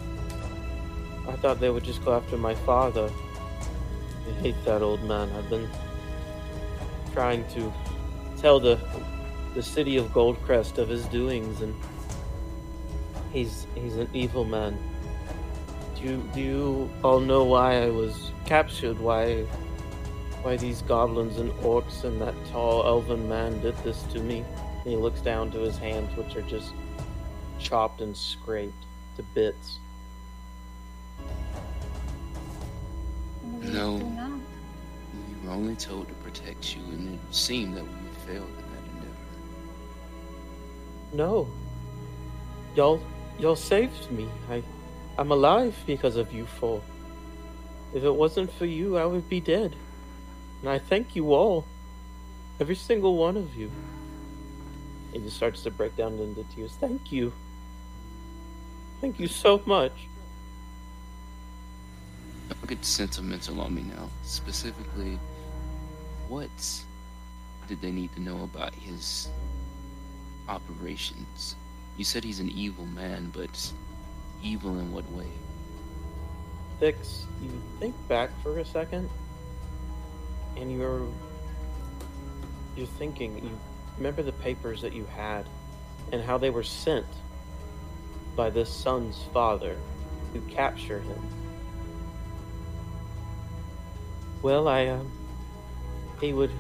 I thought they would just go after my father. I hate that old man. I've been trying to tell the the city of Goldcrest of his doings and he's he's an evil man. Do you do you all know why I was captured? Why why these goblins and orcs and that tall elven man did this to me? And he looks down to his hands which are just chopped and scraped to bits. We No. do. We were only told to protect you, and it seemed that we had failed in that endeavor. No. Y'all y'all saved me. I I'm alive because of you four. If it wasn't for you, I would be dead. And I thank you all. Every single one of you. And He starts to break down into tears. Thank you. Thank you so much. Don't get sentimental on me now. Specifically, what did they need to know about his operations? You said he's an evil man, but evil in what way? Thix, you think back for a second, and you're you're thinking. You remember the papers that you had, and how they were sent by this son's father to capture him. Well, I um, he would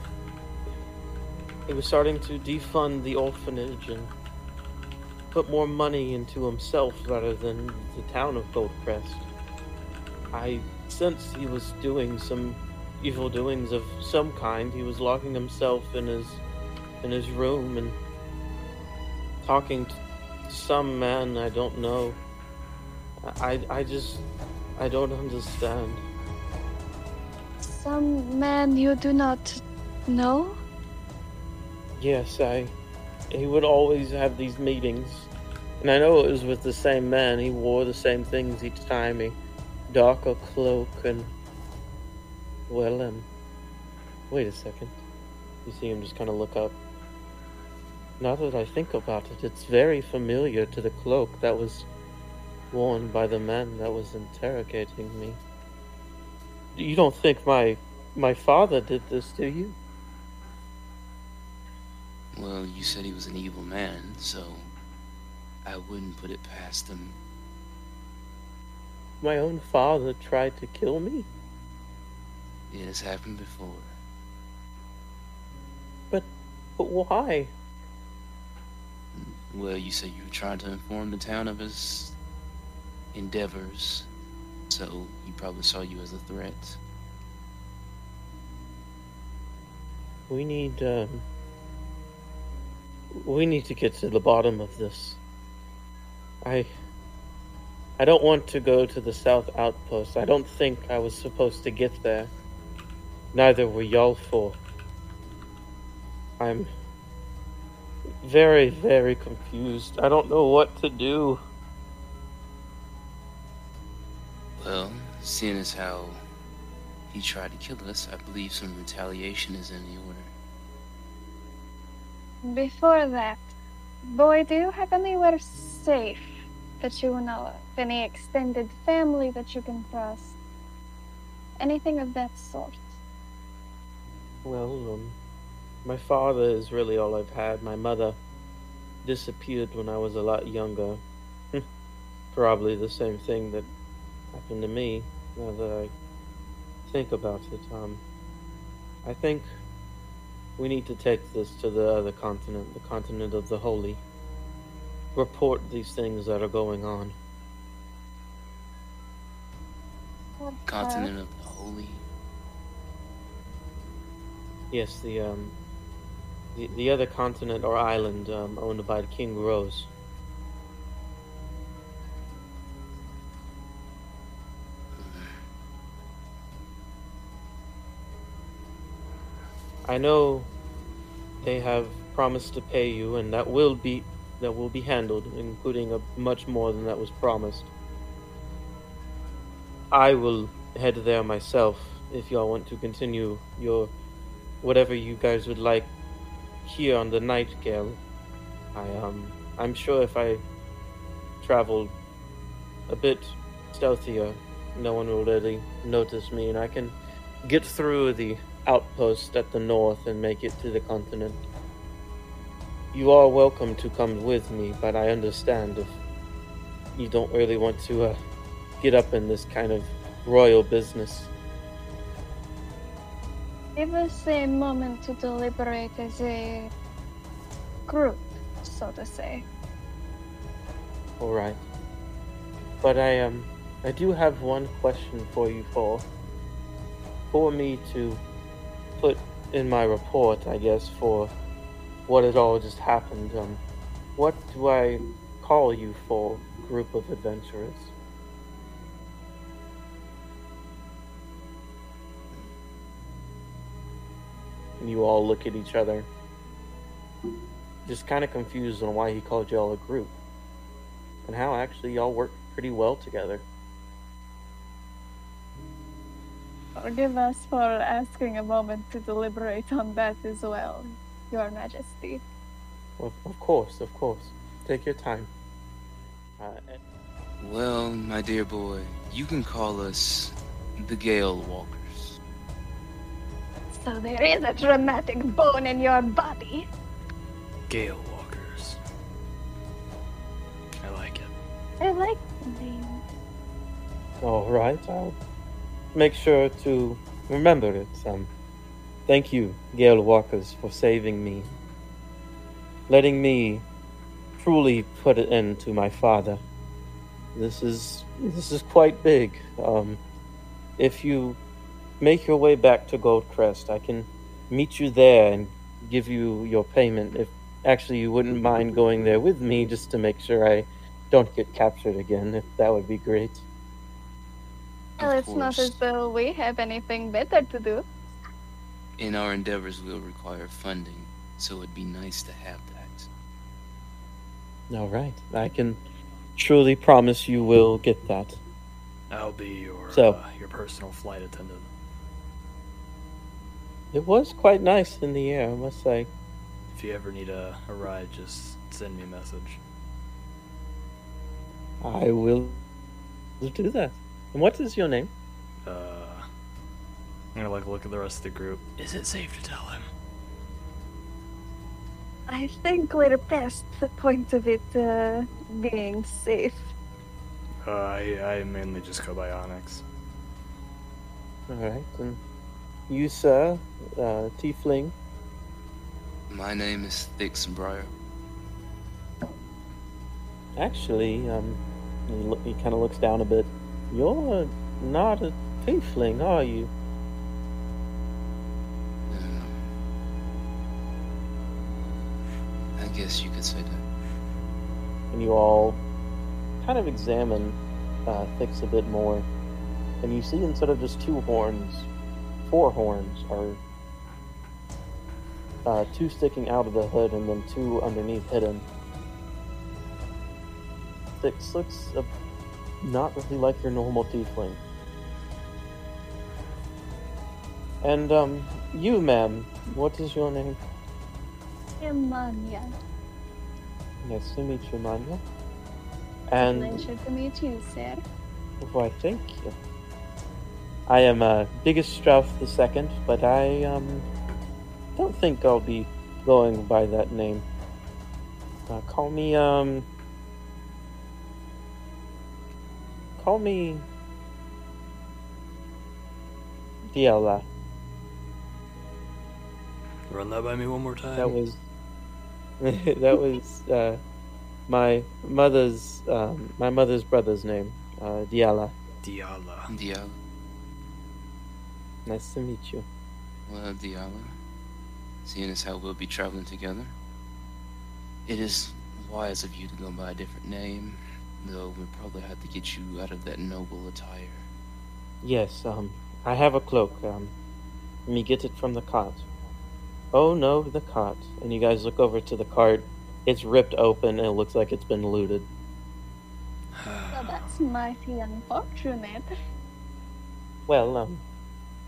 he was starting to defund the orphanage and put more money into himself rather than the town of Goldcrest. I sensed he was doing some evil doings of some kind. He was locking himself in his in his room and talking to some man I don't know. I I just I don't understand. Some man you do not know? Yes, I. He would always have these meetings, and I know it was with the same man. He wore the same things each time. He darker cloak and well, um. Wait a second. You see him just kind of look up. Now that I think about it, it's very familiar to the cloak that was worn by the man that was interrogating me. You don't think my my father did this, do you? Well, you said he was an evil man, so I wouldn't put it past him. My own father tried to kill me? It has happened before. But but why? Well, you said you were trying to inform the town of his endeavors, so he probably saw you as a threat. We need um we need to get to the bottom of this. I I don't want to go to the south outpost. I don't think I was supposed to get there. Neither were y'all for. I'm very, very confused. I don't know what to do. Well, seeing as how he tried to kill us, I believe some retaliation is in the order. Before that, boy, do you have anywhere safe that you know of? Any extended family that you can trust? Anything of that sort? Well, um, my father is really all I've had. My mother disappeared when I was a lot younger. Probably the same thing that happened to me, now that I think about it. Um, I think we need to take this to the other continent, the continent of the holy. Report these things that are going on. Continent of the Holy. Yes, the um, the, the other continent or island um, owned by the King Rose. I know they have promised to pay you, and that will be that will be handled, including a much more than that was promised. I will head there myself if y'all want to continue your whatever you guys would like here on the Nightingale. I um I'm sure if I travel a bit stealthier, no one will really notice me, and I can get through the outpost at the north and make it to the continent. You are welcome to come with me, but I understand if you don't really want to uh, get up in this kind of royal business. Give us a moment to deliberate as a group, so to say. All right. But I um I do have one question for you for for me to put in my report, I guess, for what had all just happened. Um what do I call you for, group of adventurers? And you all look at each other, just kind of confused on why he called y'all a group and how actually y'all work pretty well together. Forgive us for asking a moment to deliberate on that as well, Your Majesty. Well, of course, of course. Take your time. Uh, and- Well, my dear boy, you can call us the Gale Walkers. So there is a dramatic bone in your body. Gale Walkers. I like it. I like the name. All right, I'll make sure to remember it. Um, thank you, Gale Walkers, for saving me, letting me truly put an end to my father. This is this is quite big. Um, if you make your way back to Goldcrest, I can meet you there and give you your payment. If actually you wouldn't mind going there with me, just to make sure I don't get captured again, if that would be great. Well, it's not as though we have anything better to do. In our endeavors, we'll require funding, so it'd be nice to have that. All right. I can truly promise you will get that. I'll be your So- uh, your personal flight attendant. It was quite nice in the air, I must say. If you ever need a, a ride, just send me a message. I will do that. And what is your name? Uh, I'm gonna like look at the rest of the group. Is it safe to tell him? I think we're past the point of it uh, being safe. Uh, I, I mainly just go by Onyx. All right. And you, sir, uh, Tiefling. My name is Thix Briar. Actually, um, he kind of looks down a bit. You're not a Tiefling, are you? Um, I guess you could say that. and you all kind of examine uh, Thix a bit more, and you see instead of just two horns, four horns are uh, two sticking out of the hood and then two underneath hidden. Thix looks uh, not really like your normal tiefling. And um, you, ma'am, what is your name? Emania. Nice to meet you, Manya. And Pleasure to meet you, sir. Why, thank you. I am uh, Biggest Strauth the Second, but I um don't think I'll be going by that name. Uh, call me um. Call me. Diela. Run that by me one more time. That was. that was uh, my mother's um, my mother's brother's name, uh, Diala. Diala. Diala. Nice to meet you. Well, Diala, seeing as how we'll be traveling together, it is wise of you to go by a different name, though we'll probably have to get you out of that noble attire. Yes, um, I have a cloak. Um, let me get it from the cart. Oh no, the cart. And you guys look over to the cart. It's ripped open and it looks like it's been looted. Well, that's mighty unfortunate. Well, um,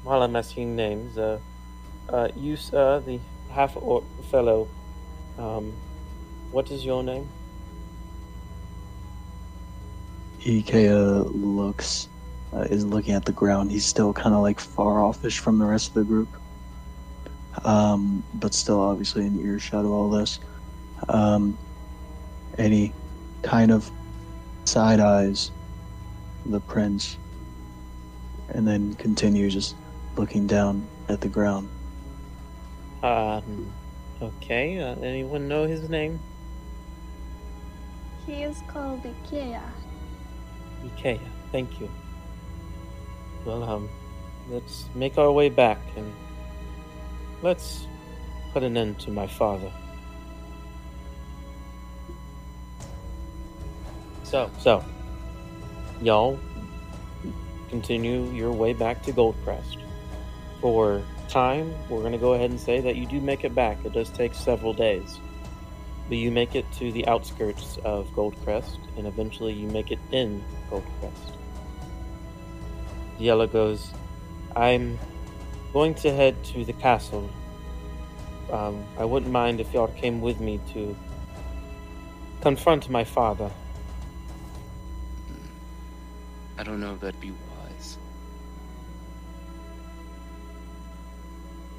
while I'm asking names, uh, uh, you, sir, the half orc fellow, um, what is your name? Ikea looks, uh, is looking at the ground. He's still kind of like far offish from the rest of the group, um, but still obviously in earshot of all this. Um, kind of side eyes the prince, and then continues just looking down at the ground. Um, okay, uh, anyone know his name? He is called Ikea. Ikea, thank you. Well, um, let's make our way back and let's put an end to my father. So, so, y'all continue your way back to Goldcrest. For time, we're going to go ahead and say that you do make it back. It does take several days. But you make it to the outskirts of Goldcrest, and eventually you make it in Goldcrest. Yellow goes, I'm going to head to the castle. Um, I wouldn't mind if y'all came with me to confront my father. I don't know if that'd be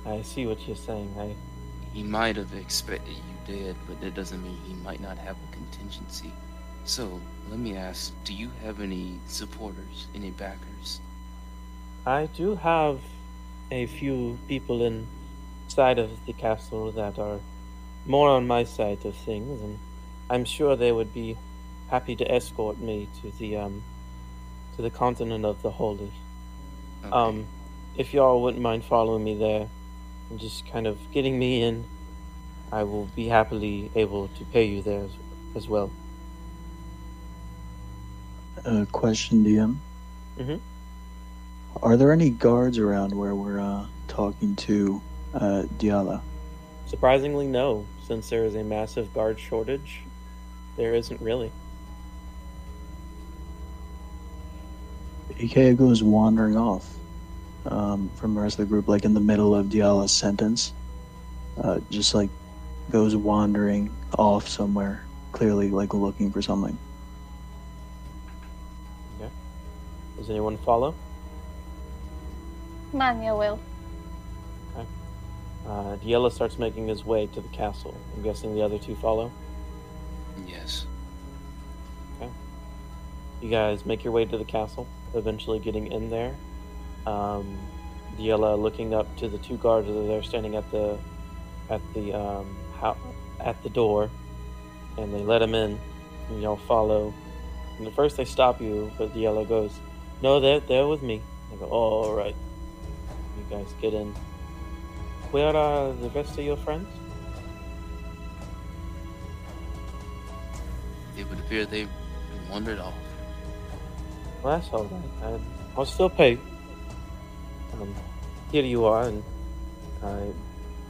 I see what you're saying. I He might have expected you dead, but that doesn't mean he might not have a contingency. So, let me ask do you have any supporters, any backers? I do have a few people inside of the castle that are more on my side of things, and I'm sure they would be happy to escort me to the um to the continent of the holy. Okay. Um, if y'all wouldn't mind following me there and just kind of getting me in, I will be happily able to pay you there as, as well. Uh, question, DM. Mhm. Are there any guards around where we're uh, talking to uh, Diala? Surprisingly, no. Since there is a massive guard shortage, there isn't really. Ikea goes wandering off um, from the rest of the group, like in the middle of Diala's sentence. Uh, just like goes wandering off somewhere, clearly like looking for something. Okay. Does anyone follow? Manya will. Uh, Diella starts making his way to the castle. I'm guessing the other two follow. yes. Okay. You guys make your way to the castle, eventually getting in there. Um, Diella looking up to the two guards that are there standing at the at the um, how, at the door, and they let him in. And y'all follow. And at first they stop you, but Diella goes, "No, they're they're with me." I go, "Oh, all right." You guys get in. Where are the rest of your friends? It would appear they wandered off. Well, that's all right. I'll still pay. Um, here you are, and uh,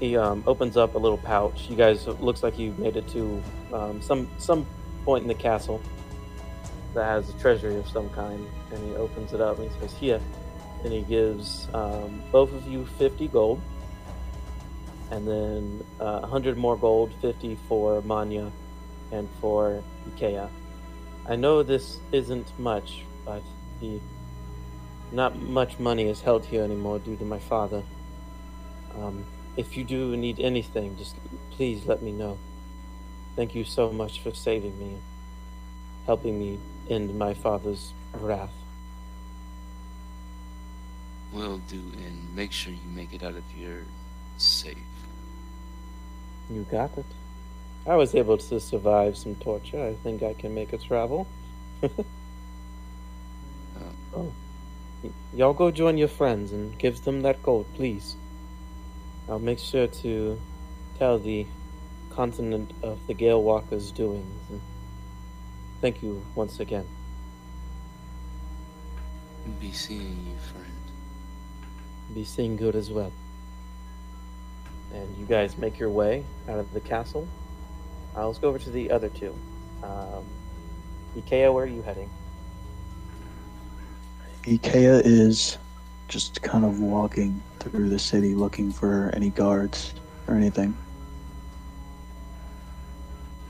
he um, opens up a little pouch. You guys looks like you made it to um, some some point in the castle that has a treasury of some kind, and he opens it up and he says, "Here," and he gives um, both of you fifty gold, and then uh, hundred more gold, fifty for Manya, and for Ikea. I know this isn't much, but the not much money is held here anymore due to my father. Um, if you do need anything, just please let me know. Thank you so much for saving me, helping me end my father's wrath. Will do, and make sure you make it out of here safe. You got it. I was able to survive some torture. I think I can make a travel. Y'all go join your friends and give them that gold, please. I'll make sure to tell the continent of the Gale Walker's doings. And thank you once again. Be seeing you, friend. Be seeing good as well. And you guys make your way out of the castle. Uh, let's go over to the other two. Um, Ikea, where are you heading? Ikea is just kind of walking through the city looking for any guards or anything.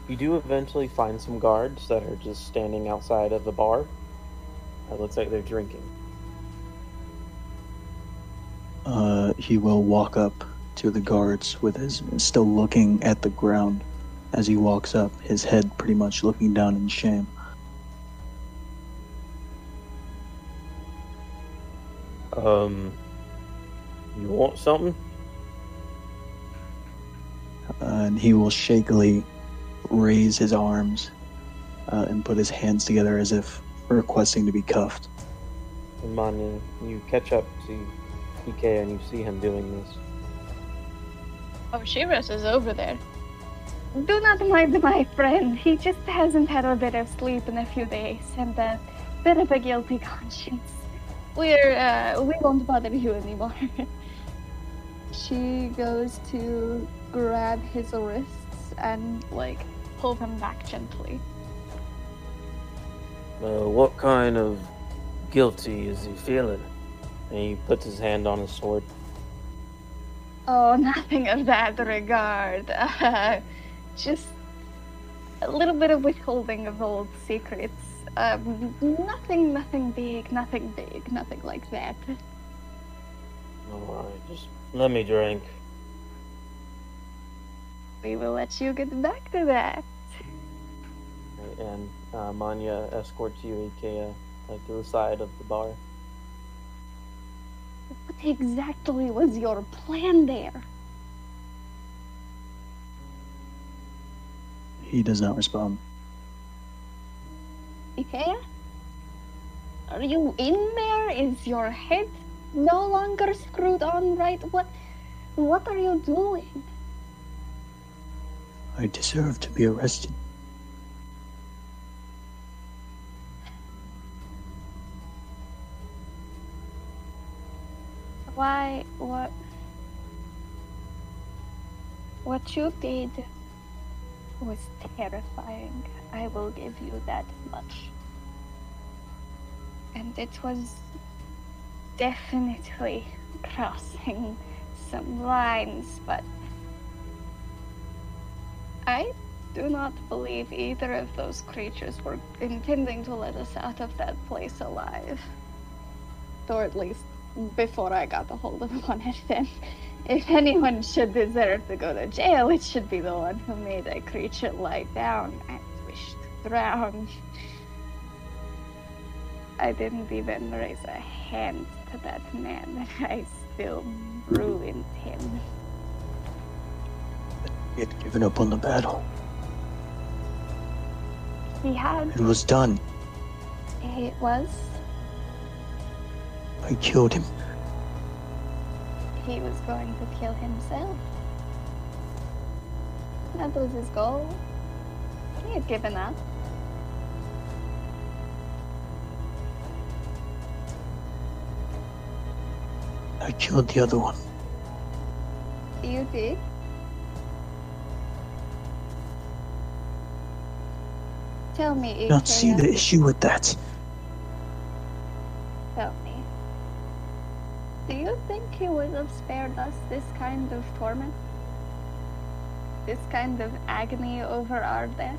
You do eventually find some guards that are just standing outside of the bar. It looks like they're drinking. Uh, he will walk up to the guards with his still looking at the ground as he walks up, his head pretty much looking down in shame. Um, you want something? Uh, and he will shakily raise his arms uh, and put his hands together as if requesting to be cuffed. And Manya, you catch up to Ikea and you see him doing this. Oh, Shiras is over there. Do not mind my friend. He just hasn't had a bit of sleep in a few days and a bit of a guilty conscience. We're, uh, we won't bother you anymore. she goes to grab his wrists and, like, pull them back gently. Uh, what kind of guilty is he feeling? And he puts his hand on his sword. Oh, nothing of that regard. Uh, just a little bit of withholding of old secrets. Um, nothing, nothing big, nothing big, nothing like that. Alright, just let me drink. We will let you get back to that. Right, And uh, Manya escorts you, Ikea, like to the side of the bar. What exactly was your plan there? He does not respond. Ikea? Are you in there? Is your head no longer screwed on right? What what are you doing? I deserve to be arrested. Why what what you did was terrifying. I will give you that much. And it was definitely crossing some lines, but I do not believe either of those creatures were intending to let us out of that place alive. Or at least before I got a hold of one of them. If anyone should deserve to go to jail, it should be the one who made a creature lie down and wish to drown. I didn't even raise a hand to that man, and I still ruined him. He had given up on the battle. He had. It was done. It was. I killed him. He was going to kill himself. That was his goal. He had given up. I killed the other one. You did? Tell me, I don't see the issue with that. Tell me. Do you think he would have spared us this kind of torment? This kind of agony over our deaths?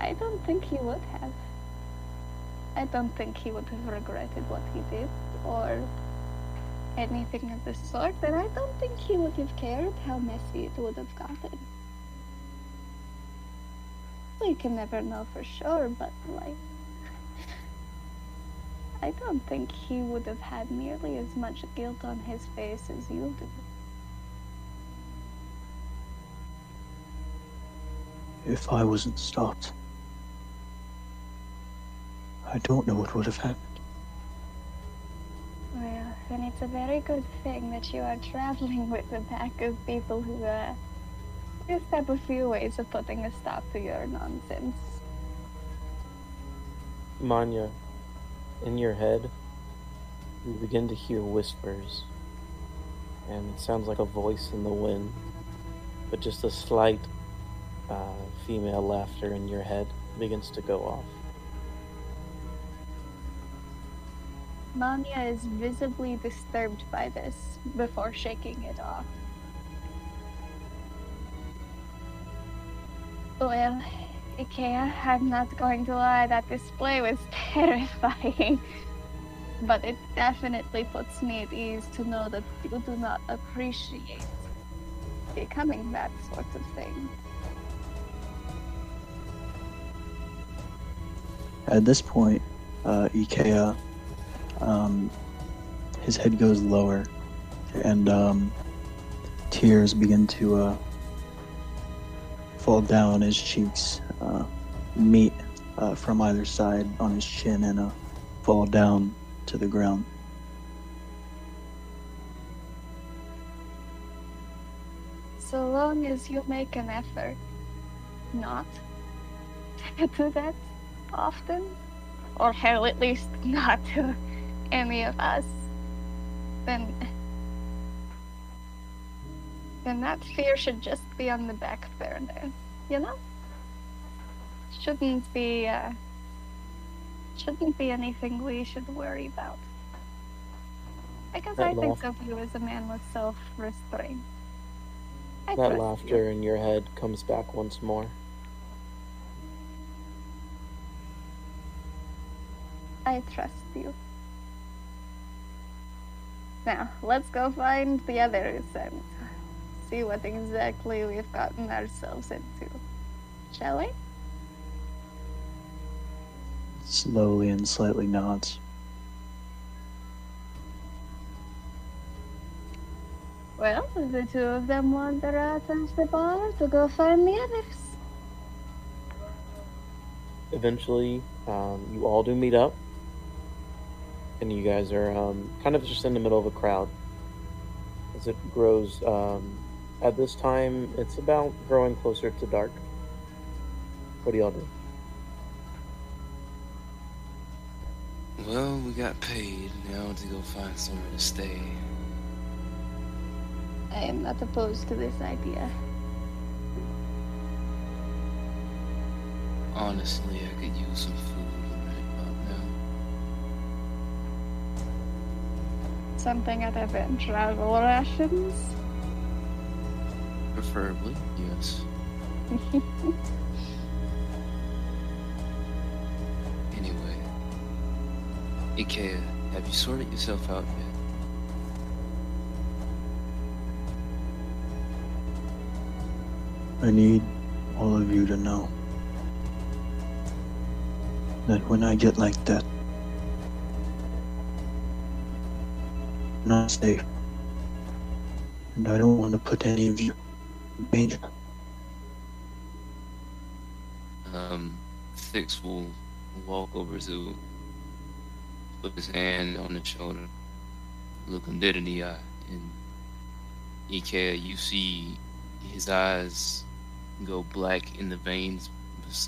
I don't think he would have. I don't think he would have regretted what he did or anything of the sort, and I don't think he would have cared how messy it would have gotten. We can never know for sure, but like. I don't think he would have had nearly as much guilt on his face as you do. If I wasn't stopped, I don't know what would have happened. Well, then it's a very good thing that you are traveling with a pack of people who, uh, just have a few ways of putting a stop to your nonsense. Manya, in your head, you begin to hear whispers. And it sounds like a voice in the wind, but just a slight uh, female laughter in your head begins to go off. Manya is visibly disturbed by this before shaking it off. Well, Ikea, I'm not going to lie, that display was terrifying. But it definitely puts me at ease to know that you do not appreciate becoming that sort of thing. At this point, uh, Ikea, um, his head goes lower, and um, tears begin to uh, fall down his cheeks, uh, meet uh, from either side on his chin, and uh, fall down to the ground. So long as you make an effort not to do that often, or hell, at least not to any of us, then then that fear should just be on the back burner, you know? Shouldn't be uh, shouldn't be anything we should worry about. Because I That think of you as a man with self-restraint. That trust laughter in your head comes back once more. I trust you. Now, let's go find the others and see what exactly we've gotten ourselves into. Shall we? Slowly and slightly nods. Well, the two of them wander out of the bar to go find the others. Eventually, um, you all do meet up, and you guys are um, kind of just in the middle of a crowd. As it grows, um, at this time, it's about growing closer to dark. What do y'all do? Well, we got paid now to go find somewhere to stay. I am not opposed to this idea. Honestly, I could use some Something other than travel rations. Preferably, yes. Anyway, Ikea, have you sorted yourself out yet? I need all of you to know that when I get like that, not safe. And I don't want to put any of you in danger. Um, Thix will walk over to put his hand on the shoulder, look him dead in the eye, and Ikea, you see his eyes go black and the veins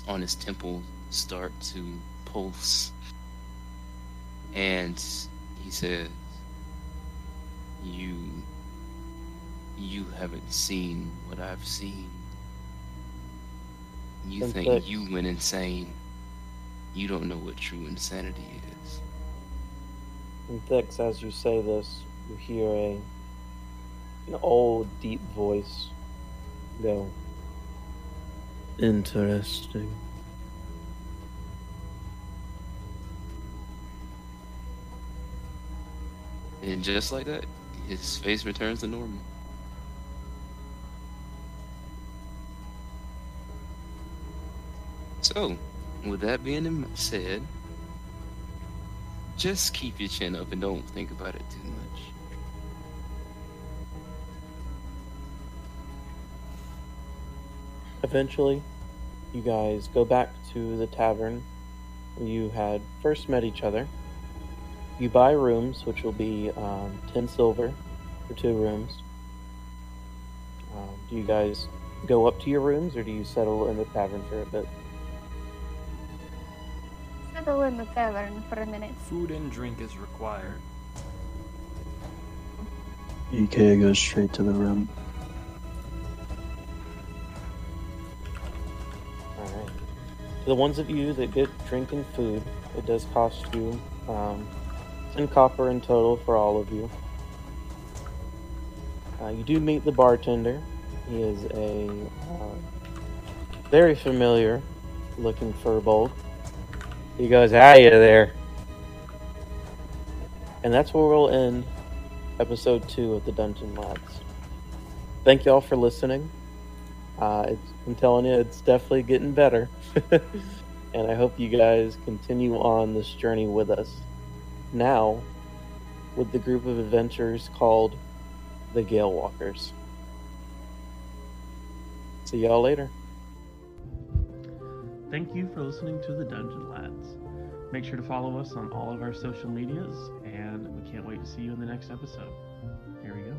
on his temple start to pulse. And he says, You you haven't seen what I've seen. You In think you went insane. You don't know what true insanity is. And Thix, as you say this, you hear a an old, deep voice go. Interesting. And just like that, his face returns to normal. So, with that being said, just keep your chin up and don't think about it too much. Eventually, you guys go back to the tavern where you had first met each other. You buy rooms, which will be um, 10 silver for two rooms. Um, do you guys go up to your rooms or do you settle in the tavern for a bit? Settle in the tavern for a minute. Food and drink is required. Ikea goes straight to the room. Alright. To the ones of you that get drink and food, it does cost you um, 10 copper in total for all of you. Uh, you do meet the bartender. He is a uh, very familiar looking furbolg. He goes, Hiya there. And that's where we'll end episode 2 of the Dungeon Lads. Thank you all for listening. Uh, I'm telling you, it's definitely getting better. and I hope you guys continue on this journey with us. Now, with the group of adventurers called the Gale Walkers. See y'all later. Thank you for listening to the Dungeon Lads. Make sure to follow us on all of our social medias, and we can't wait to see you in the next episode. Here we go.